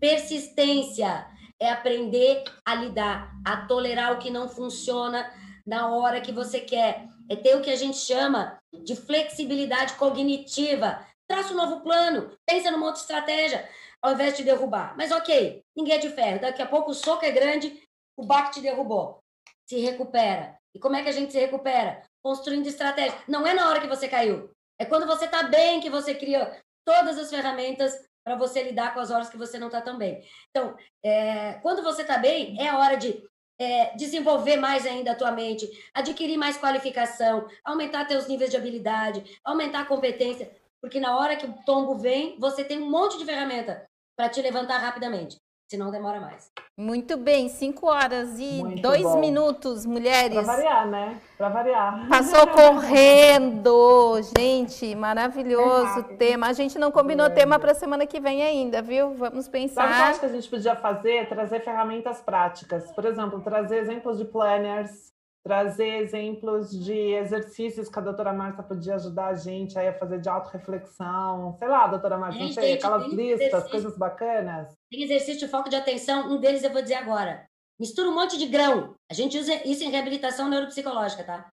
Persistência é aprender a lidar, a tolerar o que não funciona na hora que você quer. É ter o que a gente chama de flexibilidade cognitiva. Traça um novo plano, pensa numa outra estratégia, ao invés de derrubar. Mas ok, ninguém é de ferro. Daqui a pouco o soco é grande, o baque te derrubou. Se recupera. E como é que a gente se recupera? Construindo estratégia. Não é na hora que você caiu. É quando você está bem que você cria todas as ferramentas para você lidar com as horas que você não está tão bem. Então, é, quando você está bem, é a hora de é, desenvolver mais ainda a tua mente, adquirir mais qualificação, aumentar teus níveis de habilidade, aumentar a competência, porque na hora que o tombo vem, você tem um monte de ferramenta para te levantar rapidamente. Senão demora mais. Muito bem, 5 horas e 2 minutos, mulheres. Para variar, né? Para variar. Passou correndo, gente, maravilhoso é tema. A gente não combinou é. tema para semana que vem ainda, viu? Vamos pensar. Sabe o que eu acho que a gente podia fazer? Trazer ferramentas práticas. Por exemplo, trazer exemplos de planners, trazer exemplos de exercícios que a doutora Marta podia ajudar a gente aí a fazer de autorreflexão. Sei lá, doutora Marta, não sei, aquelas listas, coisas bacanas. Tem exercício de foco de atenção, um deles eu vou dizer agora. Mistura um monte de grão. A gente usa isso em reabilitação neuropsicológica, tá?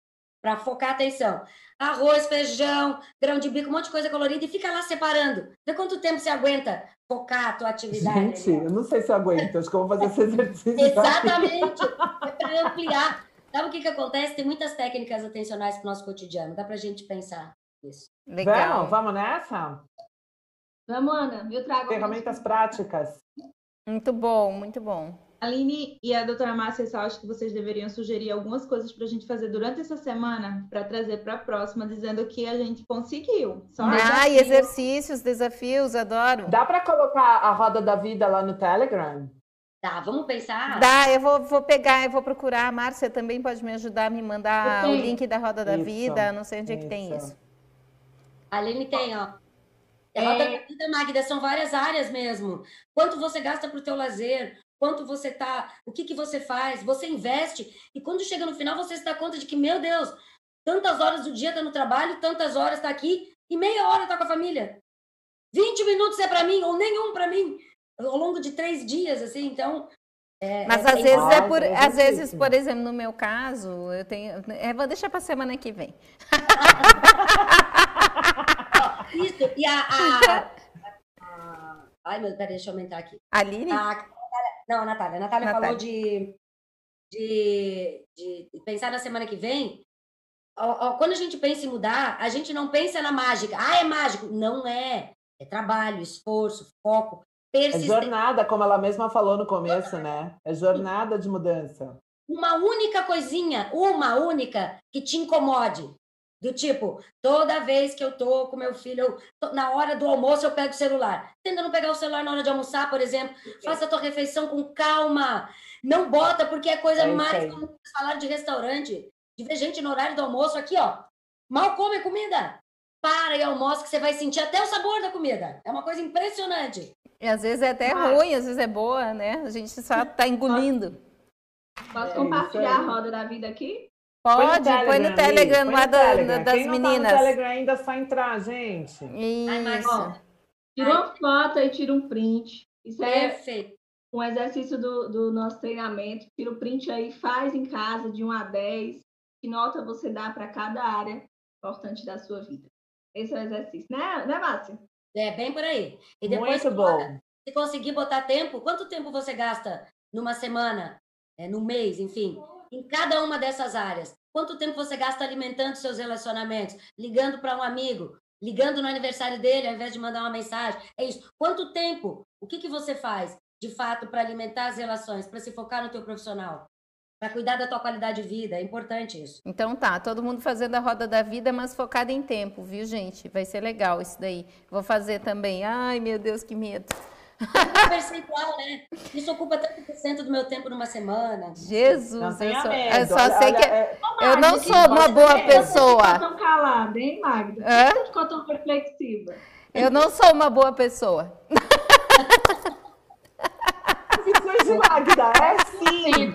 Para focar a atenção. Arroz, feijão, grão de bico, um monte de coisa colorida e fica lá separando. Vê quanto tempo você aguenta focar a tua atividade. Gente, eu não sei se eu aguento, acho que eu vou fazer esse exercício. Exatamente. é para ampliar Sabe o que, que acontece? Tem muitas técnicas atencionais para o nosso cotidiano. Dá para a gente pensar isso. Legal. Vamos, vamos nessa? Vamos, Ana. Eu trago. Ferramentas práticas. Muito bom, muito bom. Aline e a doutora Márcia, eu acho que vocês deveriam sugerir algumas coisas para a gente fazer durante essa semana, para trazer para a próxima, dizendo que a gente conseguiu. Só ah, e exercícios, desafios, adoro. Dá para colocar a roda da vida lá no Telegram? Tá, vamos pensar? Dá, eu vou, vou pegar, eu vou procurar. A Márcia também pode me ajudar a me mandar o link da Roda da isso, Vida. Não sei onde isso. é que tem isso. A Aline tem, ó. Roda é... da Vida, Magda, são várias áreas mesmo. Quanto você gasta para o teu lazer? Quanto você tá? O que, que você faz? Você investe? E quando chega no final, você se dá conta de que, meu Deus, tantas horas do dia está no trabalho, tantas horas está aqui e meia hora está com a família. 20 minutos é para mim ou nenhum para mim ao longo de três dias, assim, então. É, Mas é às vezes é por, é às vezes, por exemplo, no meu caso, eu tenho. É, vou deixar para semana que vem. Isso, e a. a, a ai, meu, peraí, deixa eu aumentar aqui. A Aline? A, não, a Natália. A Natália, Natália. falou de, de, de pensar na semana que vem. Quando a gente pensa em mudar, a gente não pensa na mágica. Ah, é mágico. Não é. É trabalho, esforço, foco. É jornada, como ela mesma falou no começo, né? É jornada de mudança. Uma única coisinha, uma única que te incomode. Do tipo, toda vez que eu tô com meu filho, na hora do almoço eu pego o celular. Tenta não pegar o celular na hora de almoçar, por exemplo. Faça a tua refeição com calma. Não bota, porque é coisa é mais como falar de restaurante. De ver gente no horário do almoço aqui, ó. Mal come comida. Para e almoça que você vai sentir até o sabor da comida. É uma coisa impressionante. E às vezes é até ah. ruim, às vezes é boa, né? A gente só está engolindo. Posso compartilhar a roda da vida aqui? Pode, põe no Telegram, põe no Telegram. das Quem meninas. Não tá no Telegram ainda é só entrar, gente. Isso. tira uma foto e tira um print. Isso é Perfeito. um exercício do, do nosso treinamento. Tira o print aí, faz em casa de 1 a 10. Que nota você dá para cada área importante da sua vida. Esse é o exercício, né, né Márcia? É bem por aí. E depois, Muito bom. se conseguir botar tempo, quanto tempo você gasta numa semana, é, no mês, enfim, em cada uma dessas áreas? Quanto tempo você gasta alimentando seus relacionamentos, ligando para um amigo, ligando no aniversário dele ao invés de mandar uma mensagem. É isso. Quanto tempo? O que, que você faz, de fato, para alimentar as relações, para se focar no teu profissional? Para cuidar da tua qualidade de vida, é importante isso. Então tá, todo mundo fazendo a roda da vida, mas focado em tempo, viu, gente? Vai ser legal isso daí. Vou fazer também. Ai, meu Deus, que medo. É percentual, né? Isso ocupa tanto por cento do meu tempo numa semana. Jesus, Não eu só, eu só Olha, sei olha, que é- eu não Magda, sou uma boa Você pessoa. ficou tão calada, hein, Magda? Hã? Por que Você ficou tão reflexiva. Eu não sou uma boa pessoa. Confissões de Magda, é sim,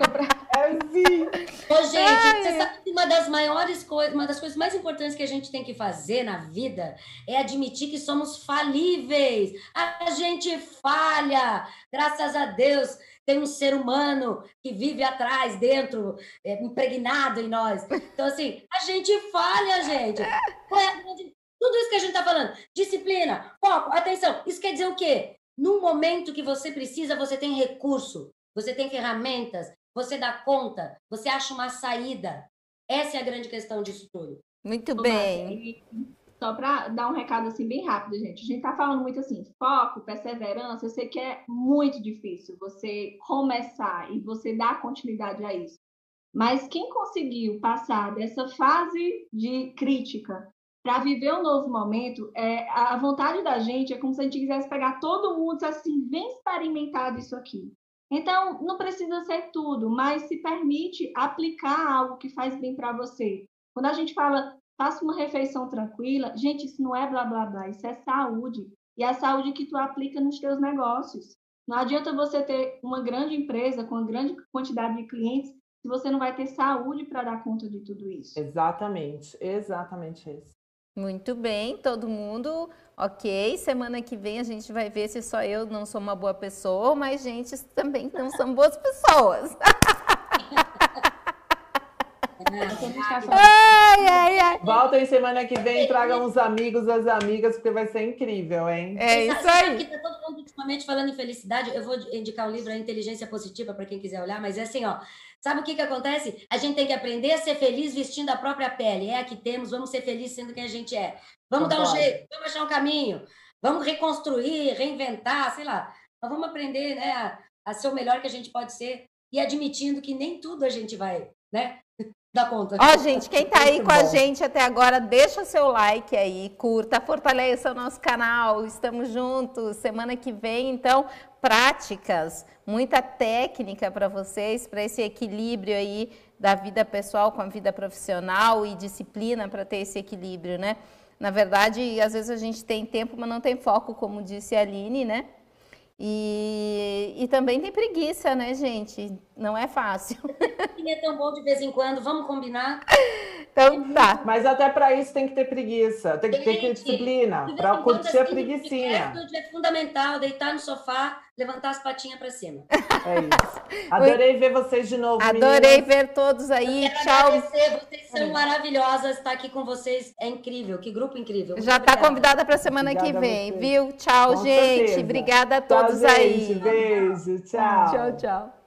é sim. Ô, gente, Ai. você sabe que uma das maiores coisas, uma das coisas mais importantes que a gente tem que fazer na vida é admitir que somos falíveis. A gente falha. Graças a Deus, tem um ser humano que vive atrás, dentro, é, impregnado em nós. Então, assim, a gente falha, gente. É Tudo isso que a gente está falando, disciplina, foco, atenção, isso quer dizer o quê? No momento que você precisa, você tem recurso, você tem ferramentas, você dá conta, você acha uma saída. Essa é a grande questão disso tudo. Muito Ô, bem. E Só para dar um recado assim bem rápido, gente. A gente tá falando muito assim, foco, perseverança. Eu sei que é muito difícil você começar e você dar continuidade a isso. Mas quem conseguiu passar dessa fase de crítica para viver um novo momento, é, a vontade da gente é como se a gente quisesse pegar todo mundo e dizer assim, vem experimentar disso aqui. Então, não precisa ser tudo, mas se permite aplicar algo que faz bem para você. Quando a gente fala, faça uma refeição tranquila, gente, isso não é blá blá blá, isso é saúde. E é a saúde que tu aplica nos teus negócios. Não adianta você ter uma grande empresa com uma grande quantidade de clientes se você não vai ter saúde para dar conta de tudo isso. Exatamente, exatamente isso. Muito bem, todo mundo. Ok, semana que vem a gente vai ver se só eu não sou uma boa pessoa, mas gente também não são boas pessoas. Ai, ai, ai. Voltem semana que vem, tragam os amigos, as amigas, porque vai ser incrível, hein? É isso sabe aí. que tá todo mundo ultimamente falando em felicidade. Eu vou indicar o livro A Inteligência Positiva para quem quiser olhar, mas é assim, ó. Sabe o que que acontece? A gente tem que aprender a ser feliz vestindo a própria pele. É a que temos, vamos ser felizes sendo quem a gente é. Vamos dar um jeito, vamos achar um caminho, vamos reconstruir, reinventar, sei lá. Mas vamos aprender, né, a, a ser o melhor que a gente pode ser e admitindo que nem tudo a gente vai, né, dar conta. Ó, gente, quem tá aí Muito com a gente até agora, deixa seu like aí, curta, fortaleça o nosso canal. Estamos juntos. Semana que vem, então, práticas, muita técnica para vocês, para esse equilíbrio aí da vida pessoal com a vida profissional e disciplina para ter esse equilíbrio, né? Na verdade, às vezes a gente tem tempo, mas não tem foco, como disse a Aline, né? E, e também tem preguiça, né, gente? Não é fácil. é tão bom de vez em quando, vamos combinar. Então tá. Mas até para isso tem que ter preguiça, tem que ter que Gente, disciplina, para curtir a assim, preguicinha. de É fundamental deitar no sofá, levantar as patinhas para cima. É isso. Adorei ver vocês de novo, Adorei meninas. ver todos aí. Quero Tchau. agradecer, vocês são maravilhosas. Estar aqui com vocês é incrível. Que grupo incrível. Muito Já está convidada para semana que Obrigada a vem, viu? Tchau, Com gente. certeza. Obrigada a Tchau, todos gente. aí. Beijo, tchau. Tchau, tchau.